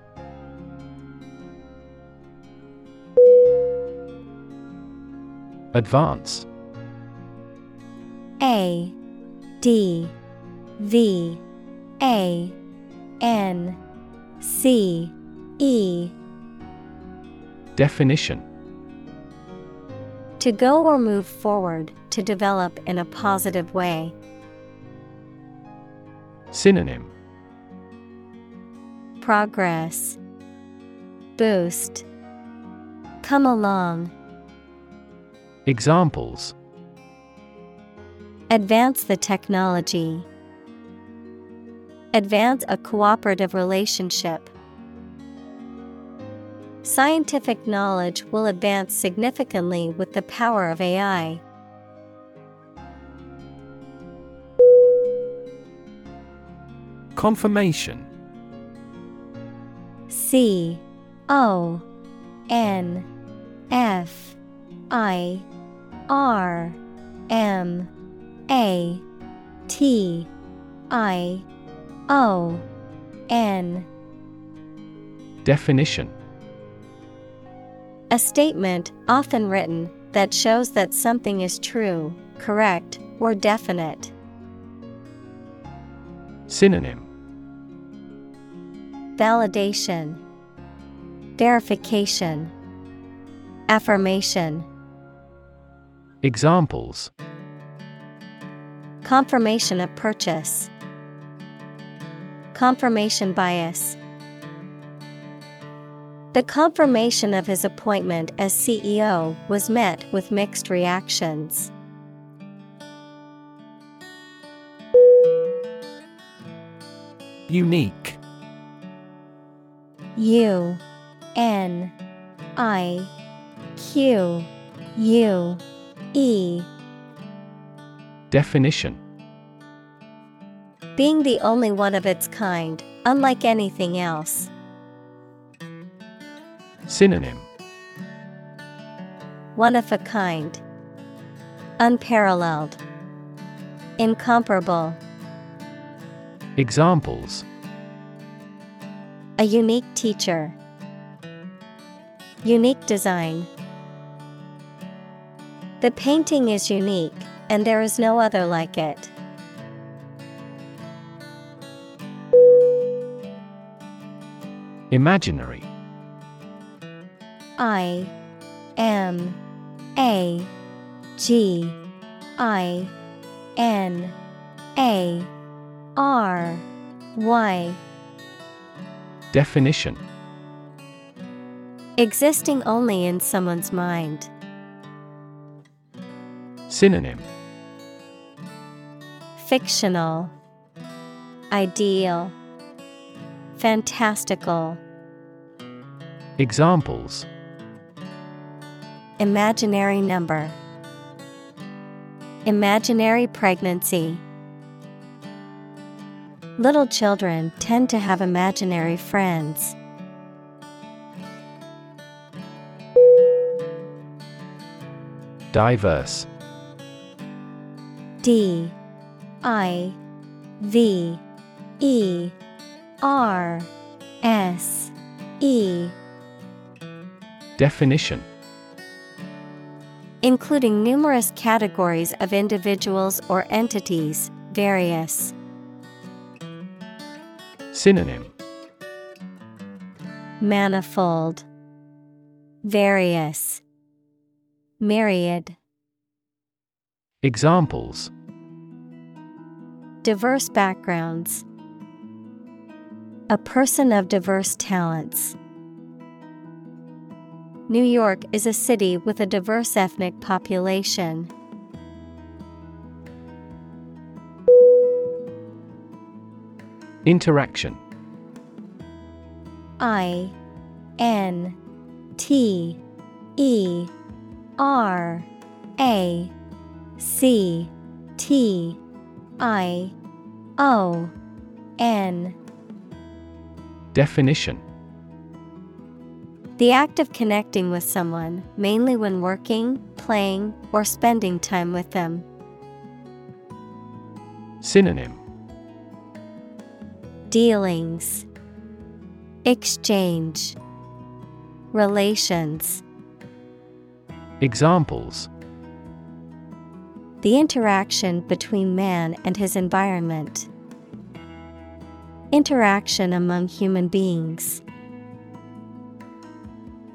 Advance A D V A N C E Definition To go or move forward, to develop in a positive way. Synonym Progress Boost Come along. Examples Advance the technology. Advance a cooperative relationship. Scientific knowledge will advance significantly with the power of AI. Confirmation C. O. N. F. I. R. M. A. T. I. O. N. Definition. A statement, often written, that shows that something is true, correct, or definite. Synonym Validation, Verification, Affirmation. Examples Confirmation of purchase. Confirmation bias. The confirmation of his appointment as CEO was met with mixed reactions. Unique U N I Q U E Definition Being the only one of its kind, unlike anything else. Synonym One of a kind. Unparalleled. Incomparable. Examples A unique teacher. Unique design. The painting is unique, and there is no other like it. Imaginary I M A G I N A R Y Definition Existing only in someone's mind. Synonym Fictional, Ideal, Fantastical. Examples Imaginary number, Imaginary pregnancy. Little children tend to have imaginary friends. Diverse D I V E R S E Definition Including numerous categories of individuals or entities, various. Synonym Manifold, Various, Myriad. Examples Diverse backgrounds. A person of diverse talents. New York is a city with a diverse ethnic population. Interaction. I N T E R A C T I O N. Definition. The act of connecting with someone, mainly when working, playing, or spending time with them. Synonym Dealings, Exchange, Relations. Examples The interaction between man and his environment. Interaction among human beings.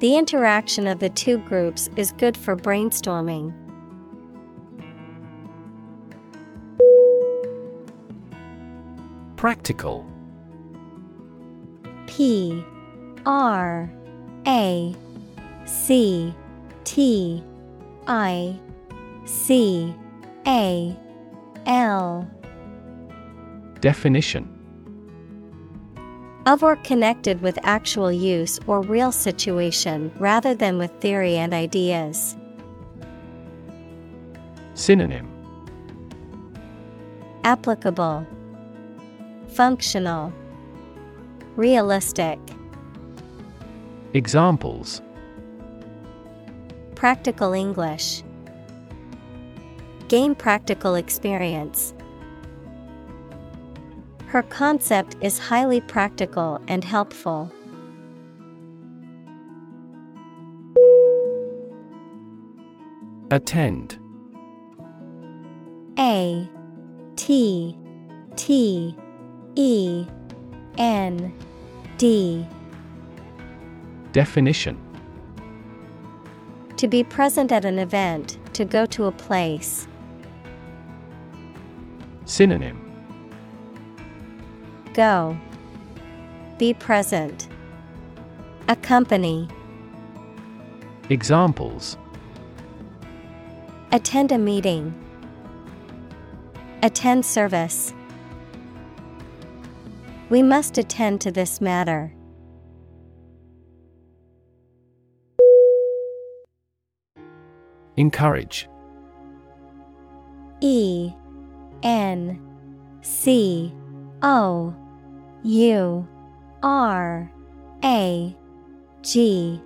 The interaction of the two groups is good for brainstorming. Practical P R A C T I C A L Definition. Of or connected with actual use or real situation rather than with theory and ideas. Synonym. Applicable, Functional, Realistic, Examples Practical English. Gain practical experience. Her concept is highly practical and helpful. Attend A T T E N D Definition To be present at an event, to go to a place. Synonym Go. Be present. Accompany. Examples Attend a meeting. Attend service. We must attend to this matter. Encourage. E N C O U R A G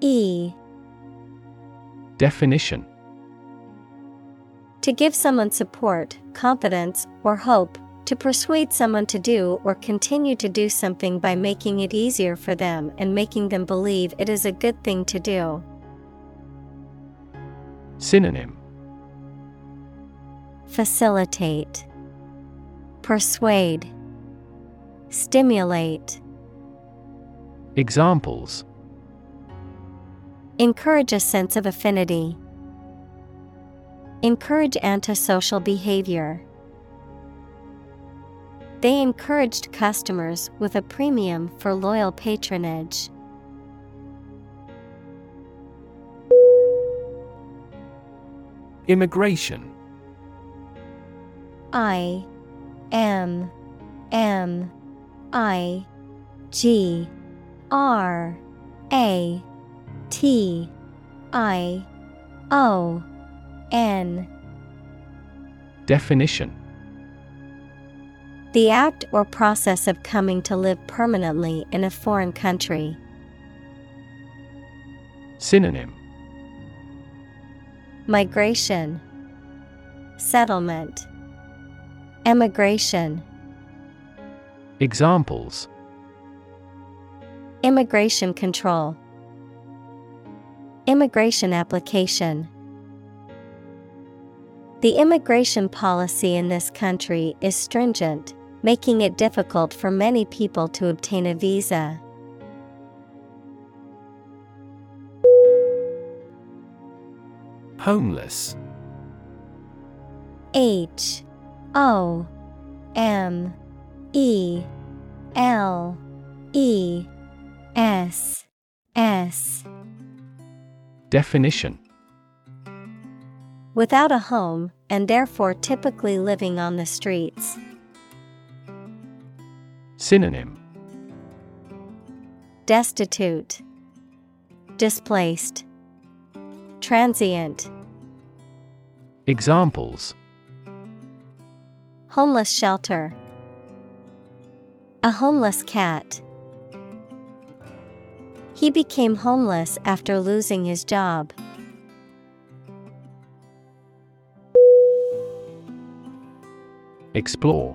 E. Definition. To give someone support, confidence, or hope, to persuade someone to do or continue to do something by making it easier for them and making them believe it is a good thing to do. Synonym Facilitate, Persuade, Stimulate, Examples Encourage a sense of affinity. Encourage antisocial behavior. They encouraged customers with a premium for loyal patronage. Immigration. I M M I G R A T I O N. Definition The act or process of coming to live permanently in a foreign country. Synonym Migration, Settlement, Emigration. Examples Immigration control, Immigration application. The immigration policy in this country is stringent, making it difficult for many people to obtain a visa. Homeless H O M E L E S S Definition Without a home, and therefore typically living on the streets. Synonym Destitute, Displaced, Transient. Examples Homeless shelter. A homeless cat. He became homeless after losing his job. Explore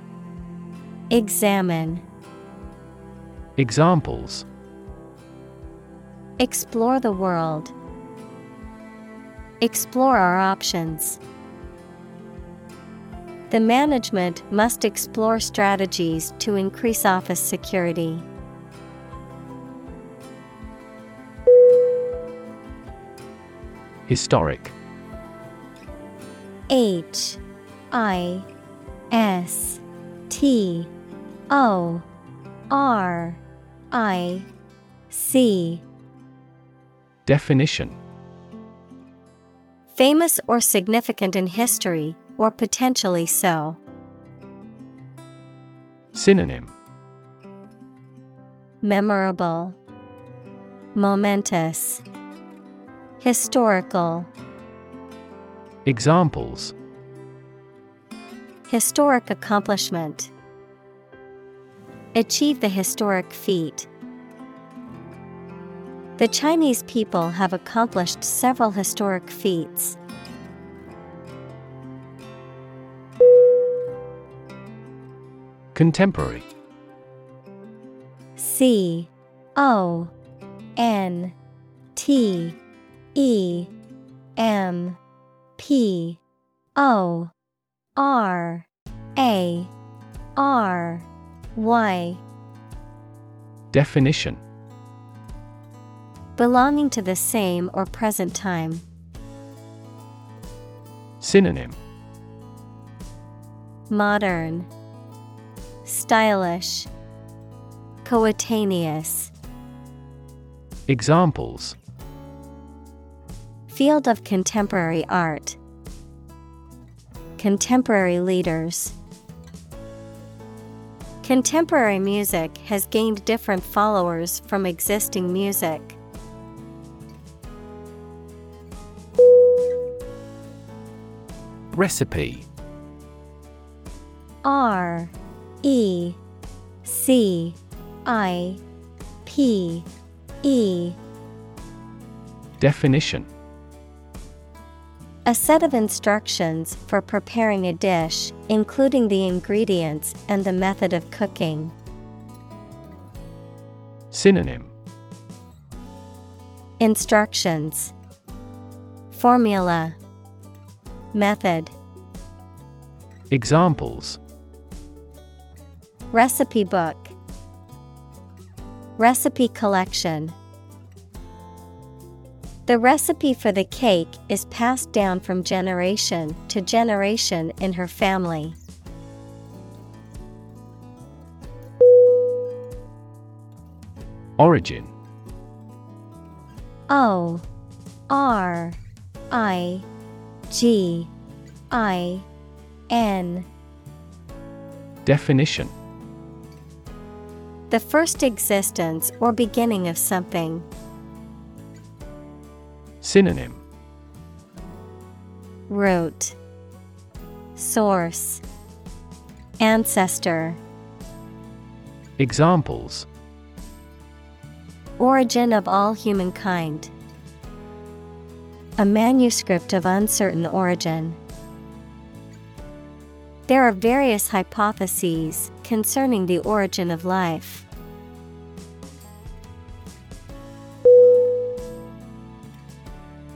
Examine, Examples Explore the world. Explore our options. The management must explore strategies to increase office security. Historic H I S T O R I C Definition Famous or significant in history, or potentially so. Synonym Memorable, Momentous, Historical. Examples Historic accomplishment. Achieve the historic feat. The Chinese people have accomplished several historic feats. Contemporary C O N T E M P O R A R Y Definition Belonging to the same or present time. Synonym Modern, Stylish, Coetaneous. Examples Field of contemporary art. Contemporary leaders. Contemporary music has gained different followers from existing music. Recipe. R E C I P E. Definition A set of instructions for preparing a dish, including the ingredients and the method of cooking. Synonym. Instructions. Formula. Method. Examples. Recipe book. Recipe collection The recipe for the cake is passed down from generation to generation in her family. Origin O R I G I N Definition The first existence or beginning of something. Synonym Root Source Ancestor Examples Origin of all humankind. A manuscript of uncertain origin. There are various hypotheses concerning the origin of life.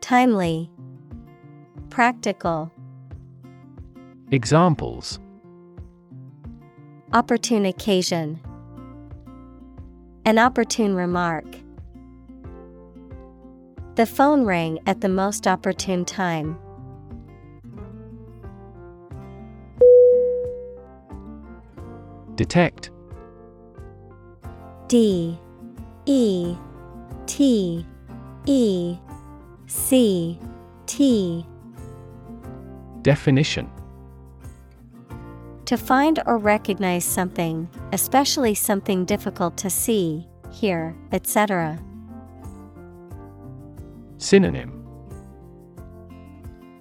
Timely, Practical, Examples. Opportune occasion, An opportune remark. The phone rang at the most opportune time. Detect. D E T E C T. Definition. To find or recognize something, especially something difficult to see, hear, etc. Synonym.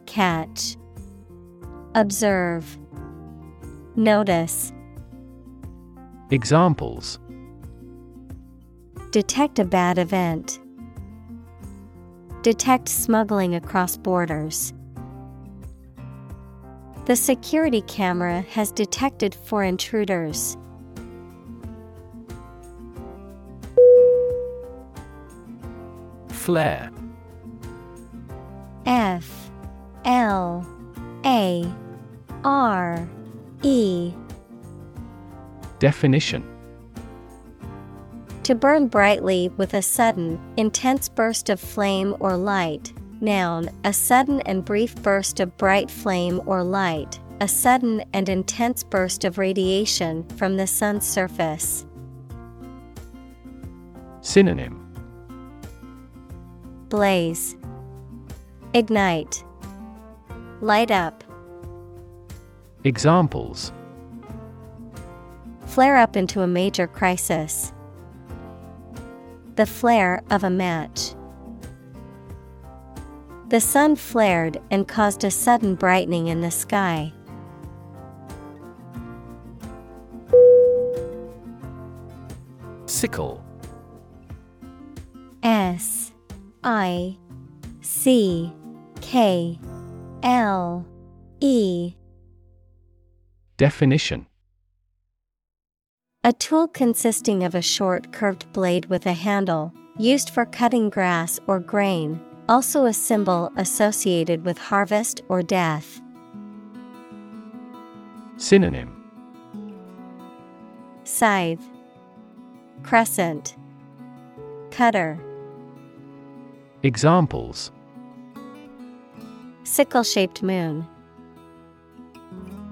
Catch, Observe, Notice, Examples. Detect a bad event. Detect smuggling across borders. The security camera has detected four intruders. Flare F L A R E Definition To burn brightly with a sudden, intense burst of flame or light. Noun, a sudden and brief burst of bright flame or light, a sudden and intense burst of radiation from the sun's surface. Synonym Blaze, Ignite, Light up, Examples flare up into a major crisis. The flare of a match. The sun flared and caused a sudden brightening in the sky. Sickle S I C K L E Definition A tool consisting of a short curved blade with a handle, used for cutting grass or grain, also a symbol associated with harvest or death. Synonym. Scythe, Crescent, Cutter, Examples. Sickle shaped moon,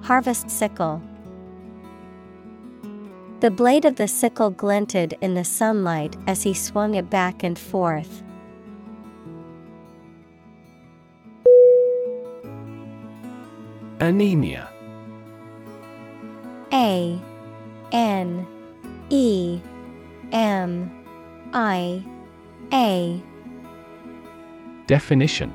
Harvest sickle. The blade of the sickle glinted in the sunlight as he swung it back and forth. Anemia. A N E M I A. Definition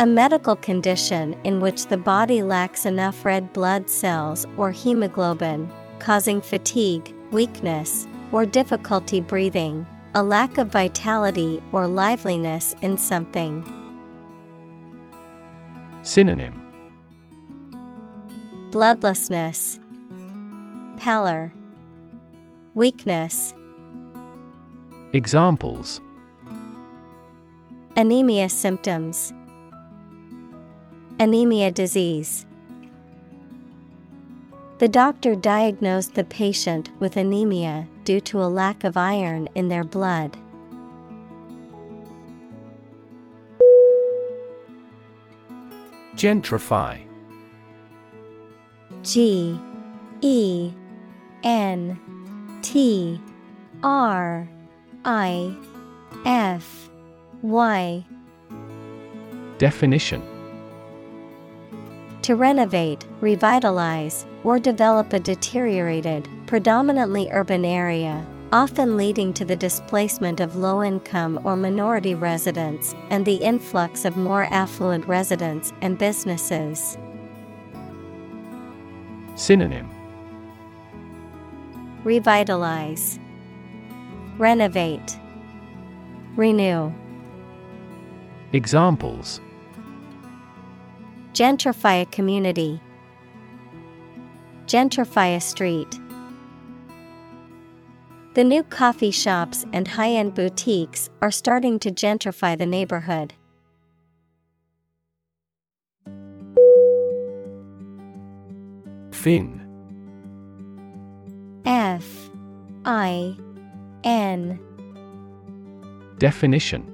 A medical condition in which the body lacks enough red blood cells or hemoglobin, causing fatigue, weakness, or difficulty breathing, a lack of vitality or liveliness in something. Synonym. Bloodlessness, Pallor, Weakness. Examples. Anemia symptoms, Anemia disease. The doctor diagnosed the patient with anemia due to a lack of iron in their blood. Gentrify G E N T R I F Y Definition To renovate, revitalize, or develop a deteriorated, predominantly urban area, often leading to the displacement of low income or minority residents and the influx of more affluent residents and businesses. Synonym Revitalize, Renovate, Renew. Examples Gentrify a community. Gentrify a street. The new coffee shops and high end boutiques are starting to gentrify the neighborhood. Fin F I N Definition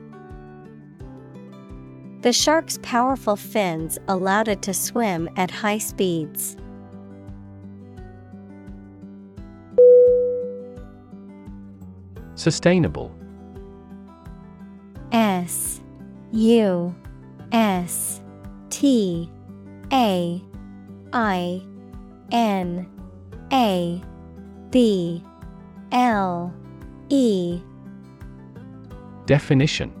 The shark's powerful fins allowed it to swim at high speeds. Sustainable. S U S T A I N A B L E. Definition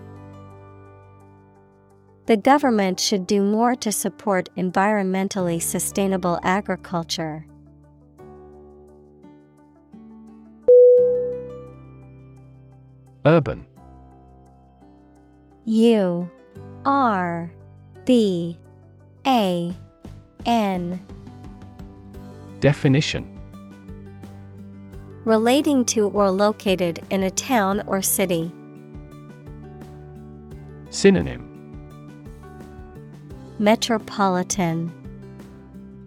The government should do more to support environmentally sustainable agriculture. Urban U R B A N Definition Relating to or located in a town or city. Synonym Metropolitan.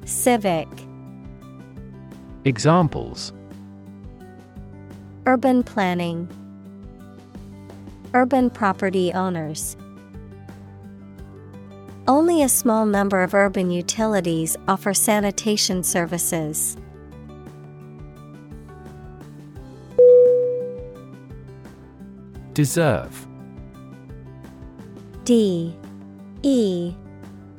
Civic. Examples. Urban planning. Urban property owners. Only a small number of urban utilities offer sanitation services. Deserve. D E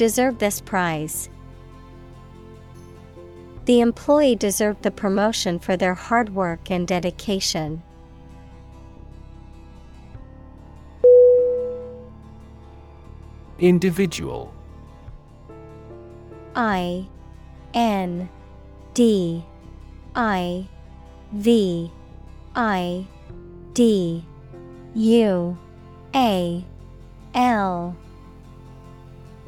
Deserve this prize. The employee deserved the promotion for their hard work and dedication. Individual I N D I V I D U A L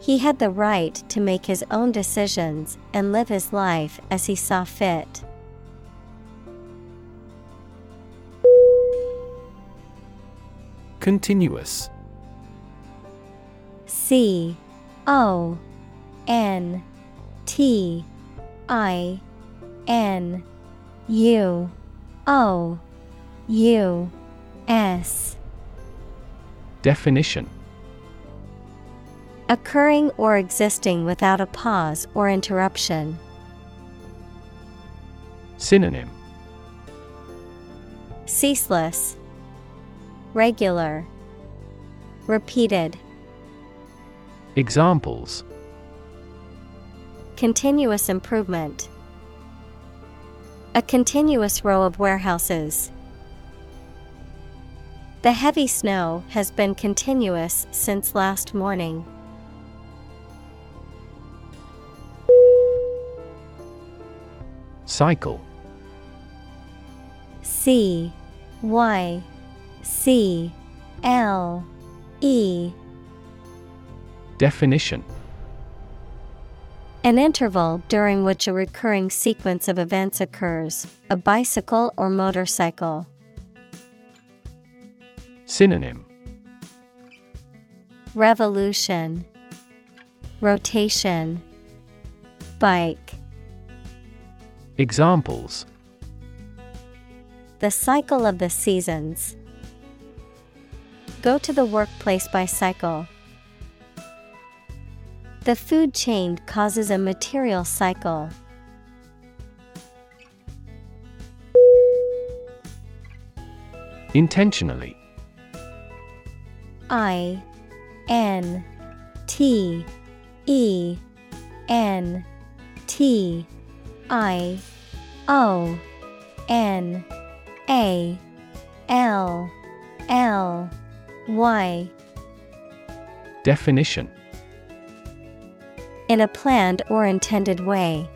he had the right to make his own decisions and live his life as he saw fit. Continuous. C O N T I N U O U S. Definition Occurring or existing without a pause or interruption. Synonym Ceaseless, Regular, Repeated, Examples Continuous improvement. A continuous row of warehouses. The heavy snow has been continuous since last morning. Cycle. C Y C L E. Definition. An interval during which a recurring sequence of events occurs, a bicycle or motorcycle. Synonym. Revolution, Rotation, Bike. Examples The cycle of the seasons. Go to the workplace by cycle. The food chain causes a material cycle. Intentionally I N T E N T I O N A L L Y. Definition. In a planned or intended way.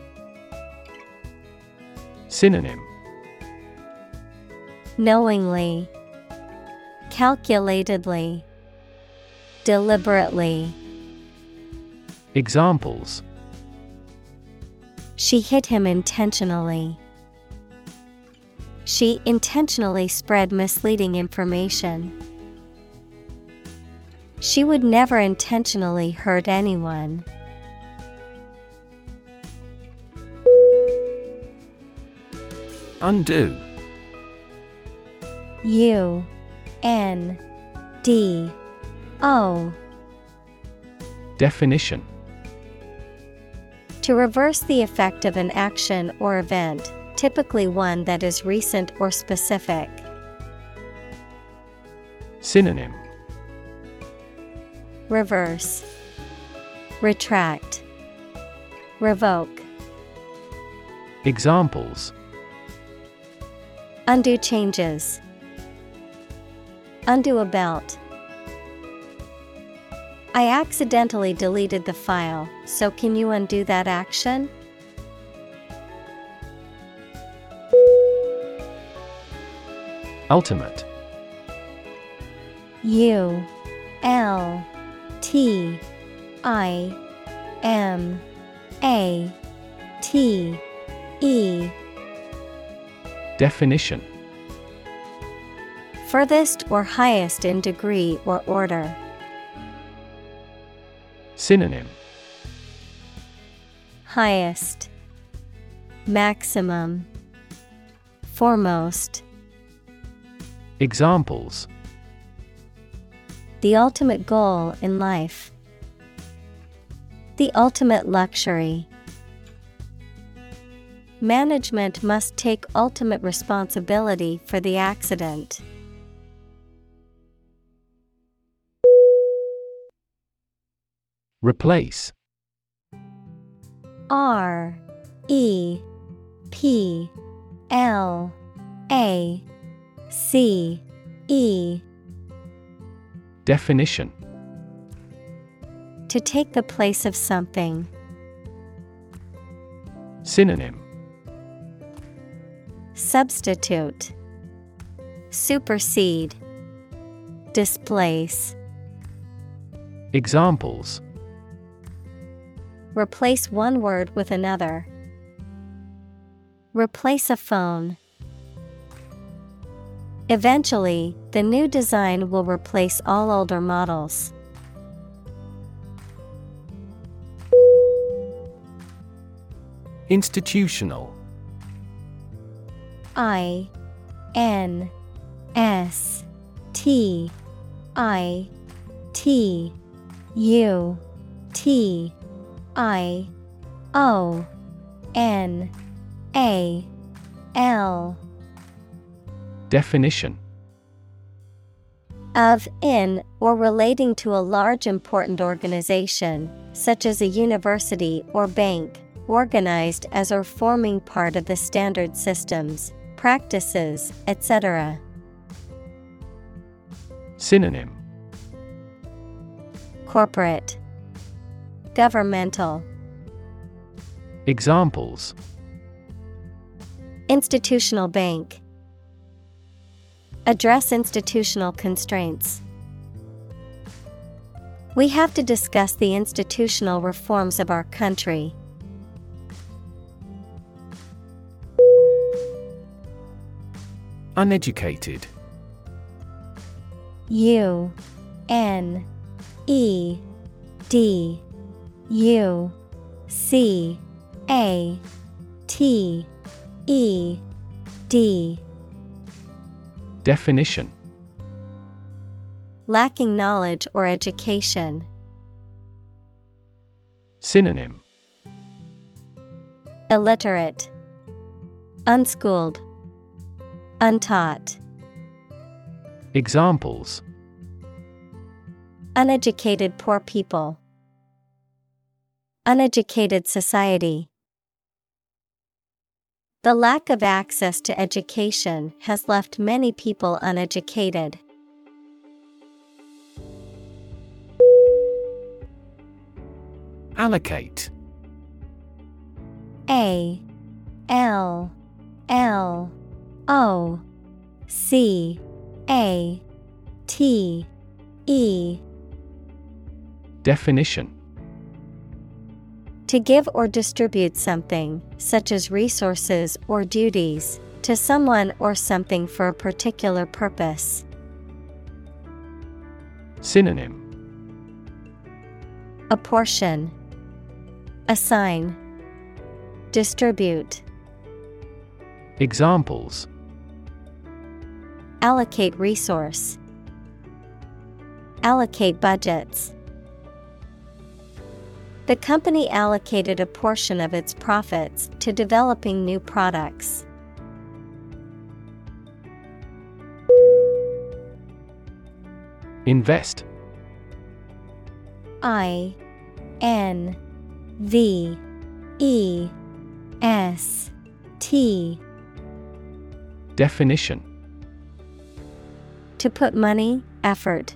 Synonym. Knowingly, calculatedly, deliberately. Examples She hit him intentionally. She intentionally spread misleading information. She would never intentionally hurt anyone. Undo U N D O Definition To reverse the effect of an action or event, typically one that is recent or specific. Synonym Reverse, Retract, Revoke. Examples Undo changes. Undo a belt. I accidentally deleted the file, so can you undo that action? Ultimate U L T I M A T E Definition Furthest or highest in degree or order. Synonym Highest, Maximum, Foremost. Examples The ultimate goal in life. The ultimate luxury. Management must take ultimate responsibility for the accident. Replace. R E P L A C E. Definition. To take the place of something. Synonym. Substitute. Supersede. Displace. Examples Replace one word with another. Replace a phone. Eventually, the new design will replace all older models. Institutional I N S T I T U T I O N A L. Definition. Of in or relating to a large important organization, such as a university or bank, organized as or forming part of the standard systems, practices, etc. Synonym. Corporate Governmental. Examples. Institutional bank. Address institutional constraints. We have to discuss the institutional reforms of our country. Uneducated. U N E D U C A T E D Definition Lacking knowledge or education. Synonym Illiterate, Unschooled, Untaught. Examples Uneducated poor people. Uneducated society. The lack of access to education has left many people uneducated. Allocate A L L O C A T E Definition To give or distribute something, such as resources or duties, to someone or something for a particular purpose. Synonym Apportion, Assign, Distribute. Examples Allocate resource. Allocate budgets. The company allocated a portion of its profits to developing new products. Invest. I N V E S T. Definition. To put money, effort,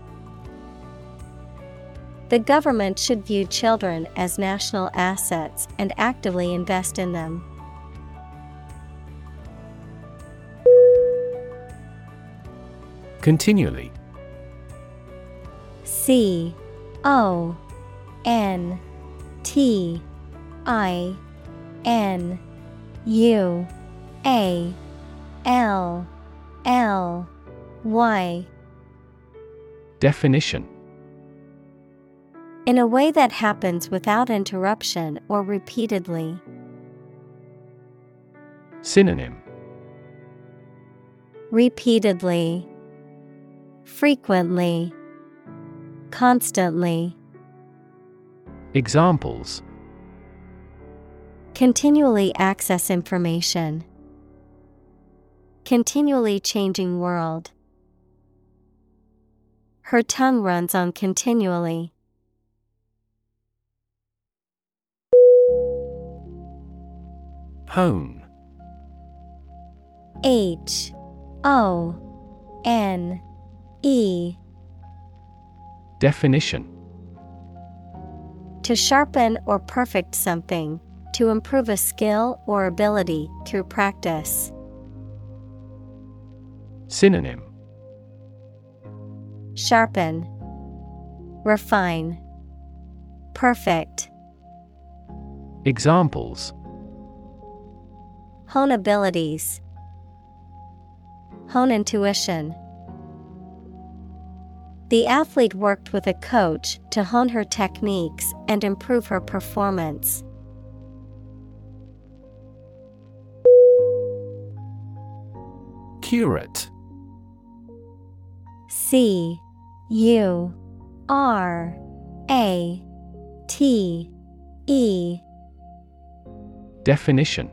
The government should view children as national assets and actively invest in them. Continually. C O N T I N U A L L Y Definition In a way that happens without interruption or repeatedly. Synonym Repeatedly, Frequently, Constantly. Examples Continually access information. Continually changing world. Her tongue runs on continually. Hone H O N E. Definition. To sharpen or perfect something, to improve a skill or ability through practice. Synonym. Sharpen, Refine, Perfect. Examples Hone abilities, Hone intuition. The athlete worked with a coach to hone her techniques and improve her performance. Curate C U R A T E Definition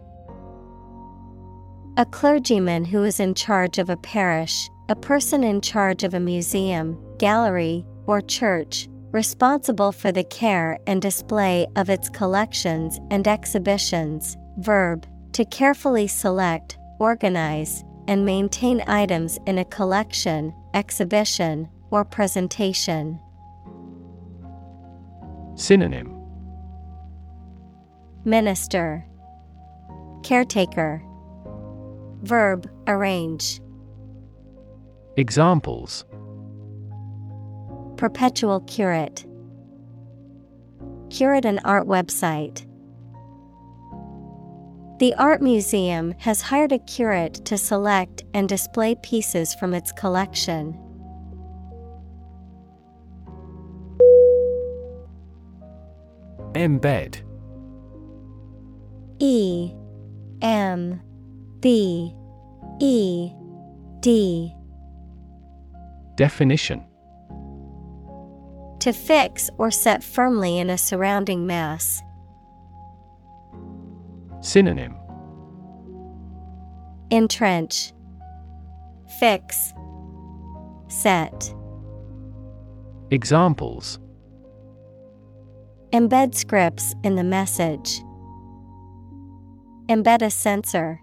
A clergyman who is in charge of a parish, a person in charge of a museum, gallery, or church, responsible for the care and display of its collections and exhibitions. Verb to carefully select, organize, and maintain items in a collection, exhibition, or presentation. Synonym Minister, Caretaker, Verb arrange, Examples Perpetual curate, Curate an art website. The art museum has hired a curate to select and display pieces from its collection. Embed E M B E D Definition To fix or set firmly in a surrounding mass. Synonym Entrench, Fix, Set. Examples Embed scripts in the message. Embed a sensor.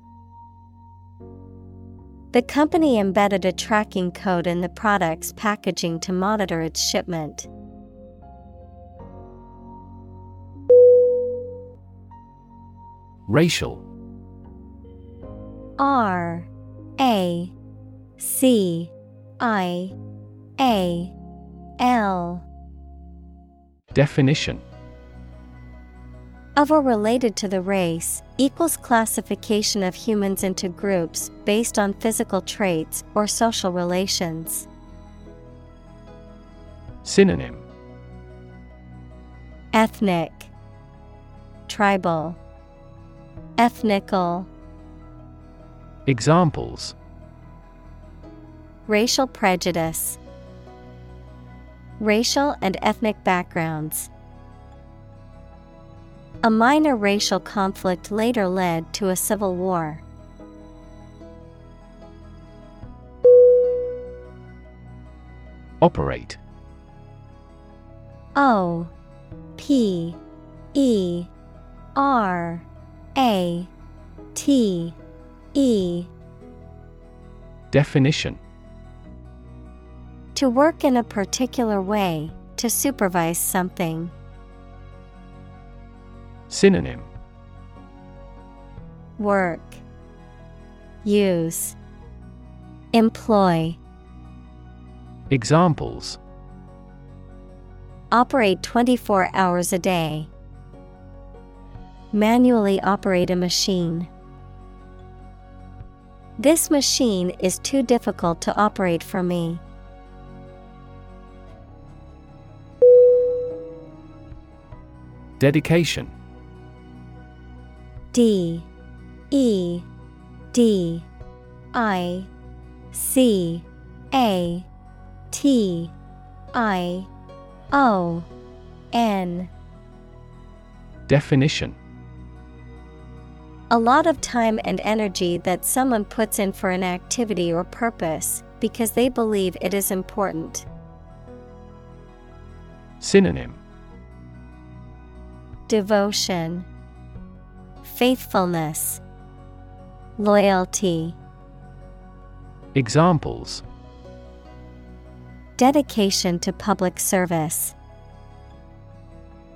The company embedded a tracking code in the product's packaging to monitor its shipment. Racial. R A C I A L. Definition of or related to the race equals classification of humans into groups based on physical traits or social relations. Synonym. Ethnic, Tribal, Ethnical, Examples. Racial prejudice, Racial and ethnic backgrounds. A minor racial conflict later led to a civil war. Operate O P E R A T E Definition To work in a particular way, to supervise something. Synonym Work, Use, Employ. Examples Operate 24 hours a day. Manually operate a machine. This machine is too difficult to operate for me. Dedication D E D I C A T I O N. Definition. A lot of time and energy that someone puts in for an activity or purpose because they believe it is important. Synonym. Devotion, Faithfulness, Loyalty. Examples Dedication to public service.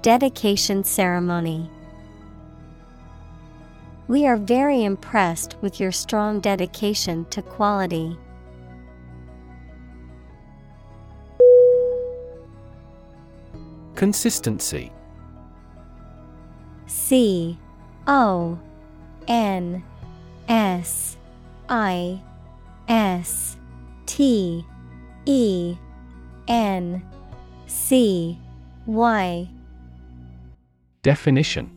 Dedication ceremony. We are very impressed with your strong dedication to quality. Consistency C O N S I S T E N C Y. Definition.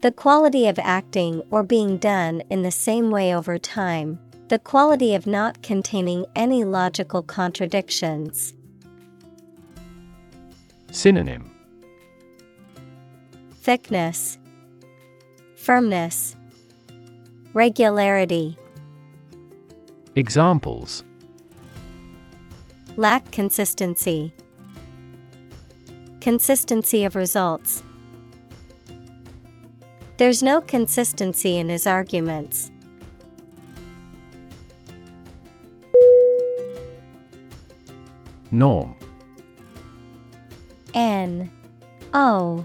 The quality of acting or being done in the same way over time, the quality of not containing any logical contradictions. Synonym Thickness, Firmness, Regularity. Examples Lack consistency. Consistency of results. There's no consistency in his arguments. Norm N O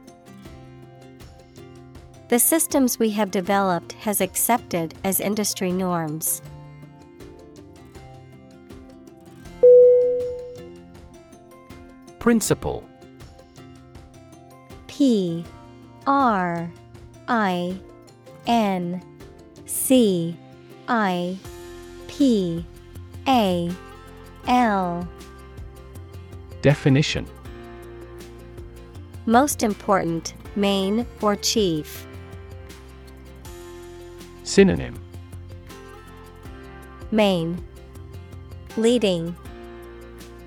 The systems we have developed has accepted as industry norms. Principal P R I N C I P A L Definition Most important, main, or chief. Synonym. Main. Leading.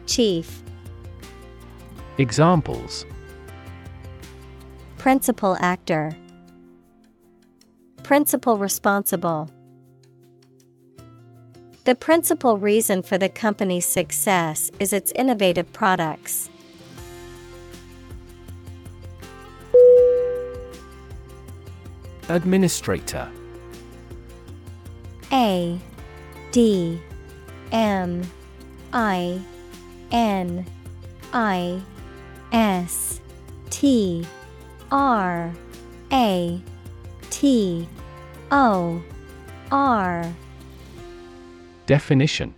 Chief. Examples. Principal actor. Principal responsible. The principal reason for the company's success is its innovative products. Administrator A D M I N I S T R A T O R. Definition.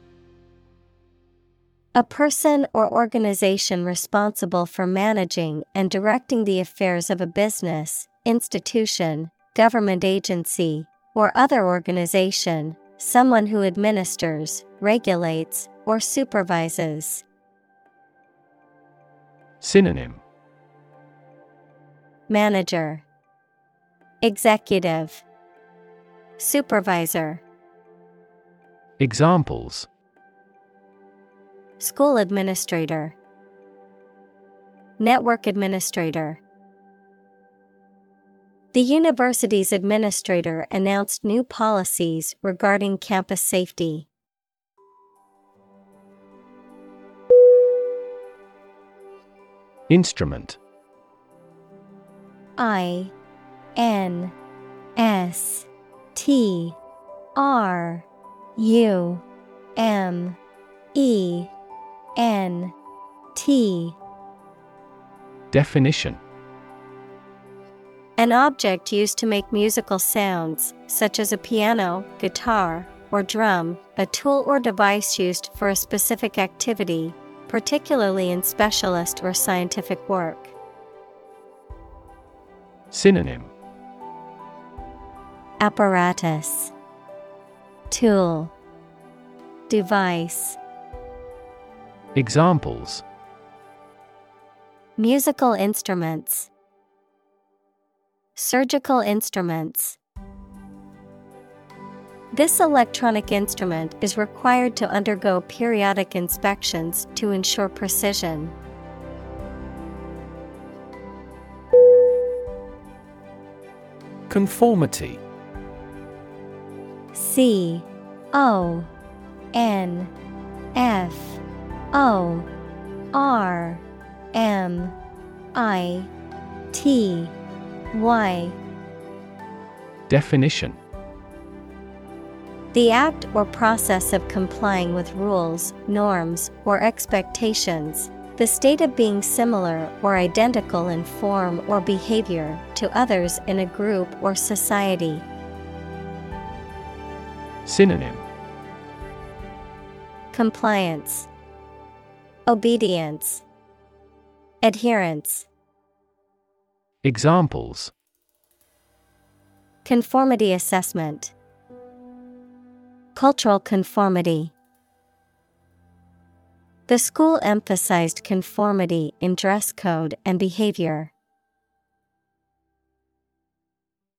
A person or organization responsible for managing and directing the affairs of a business, institution, government agency, or other organization, someone who administers, regulates, or supervises. Synonym. Manager, Executive, Supervisor, Examples. School Administrator, Network administrator. The university's administrator announced new policies regarding campus safety. Instrument. I N S T R U M E N T. Definition An object used to make musical sounds, such as a piano, guitar, or drum, a tool or device used for a specific activity, particularly in specialist or scientific work. Synonym. Apparatus. Tool. Device. Examples. Musical instruments Surgical instruments. This electronic instrument is required to undergo periodic inspections to ensure precision. Conformity. C O N F O R M I T Y Definition. The act or process of complying with rules, norms, or expectations, the state of being similar or identical in form or behavior to others in a group or society. Synonym. Compliance, Obedience, Adherence, Examples Conformity Assessment, Cultural Conformity. The school emphasized conformity in dress code and behavior.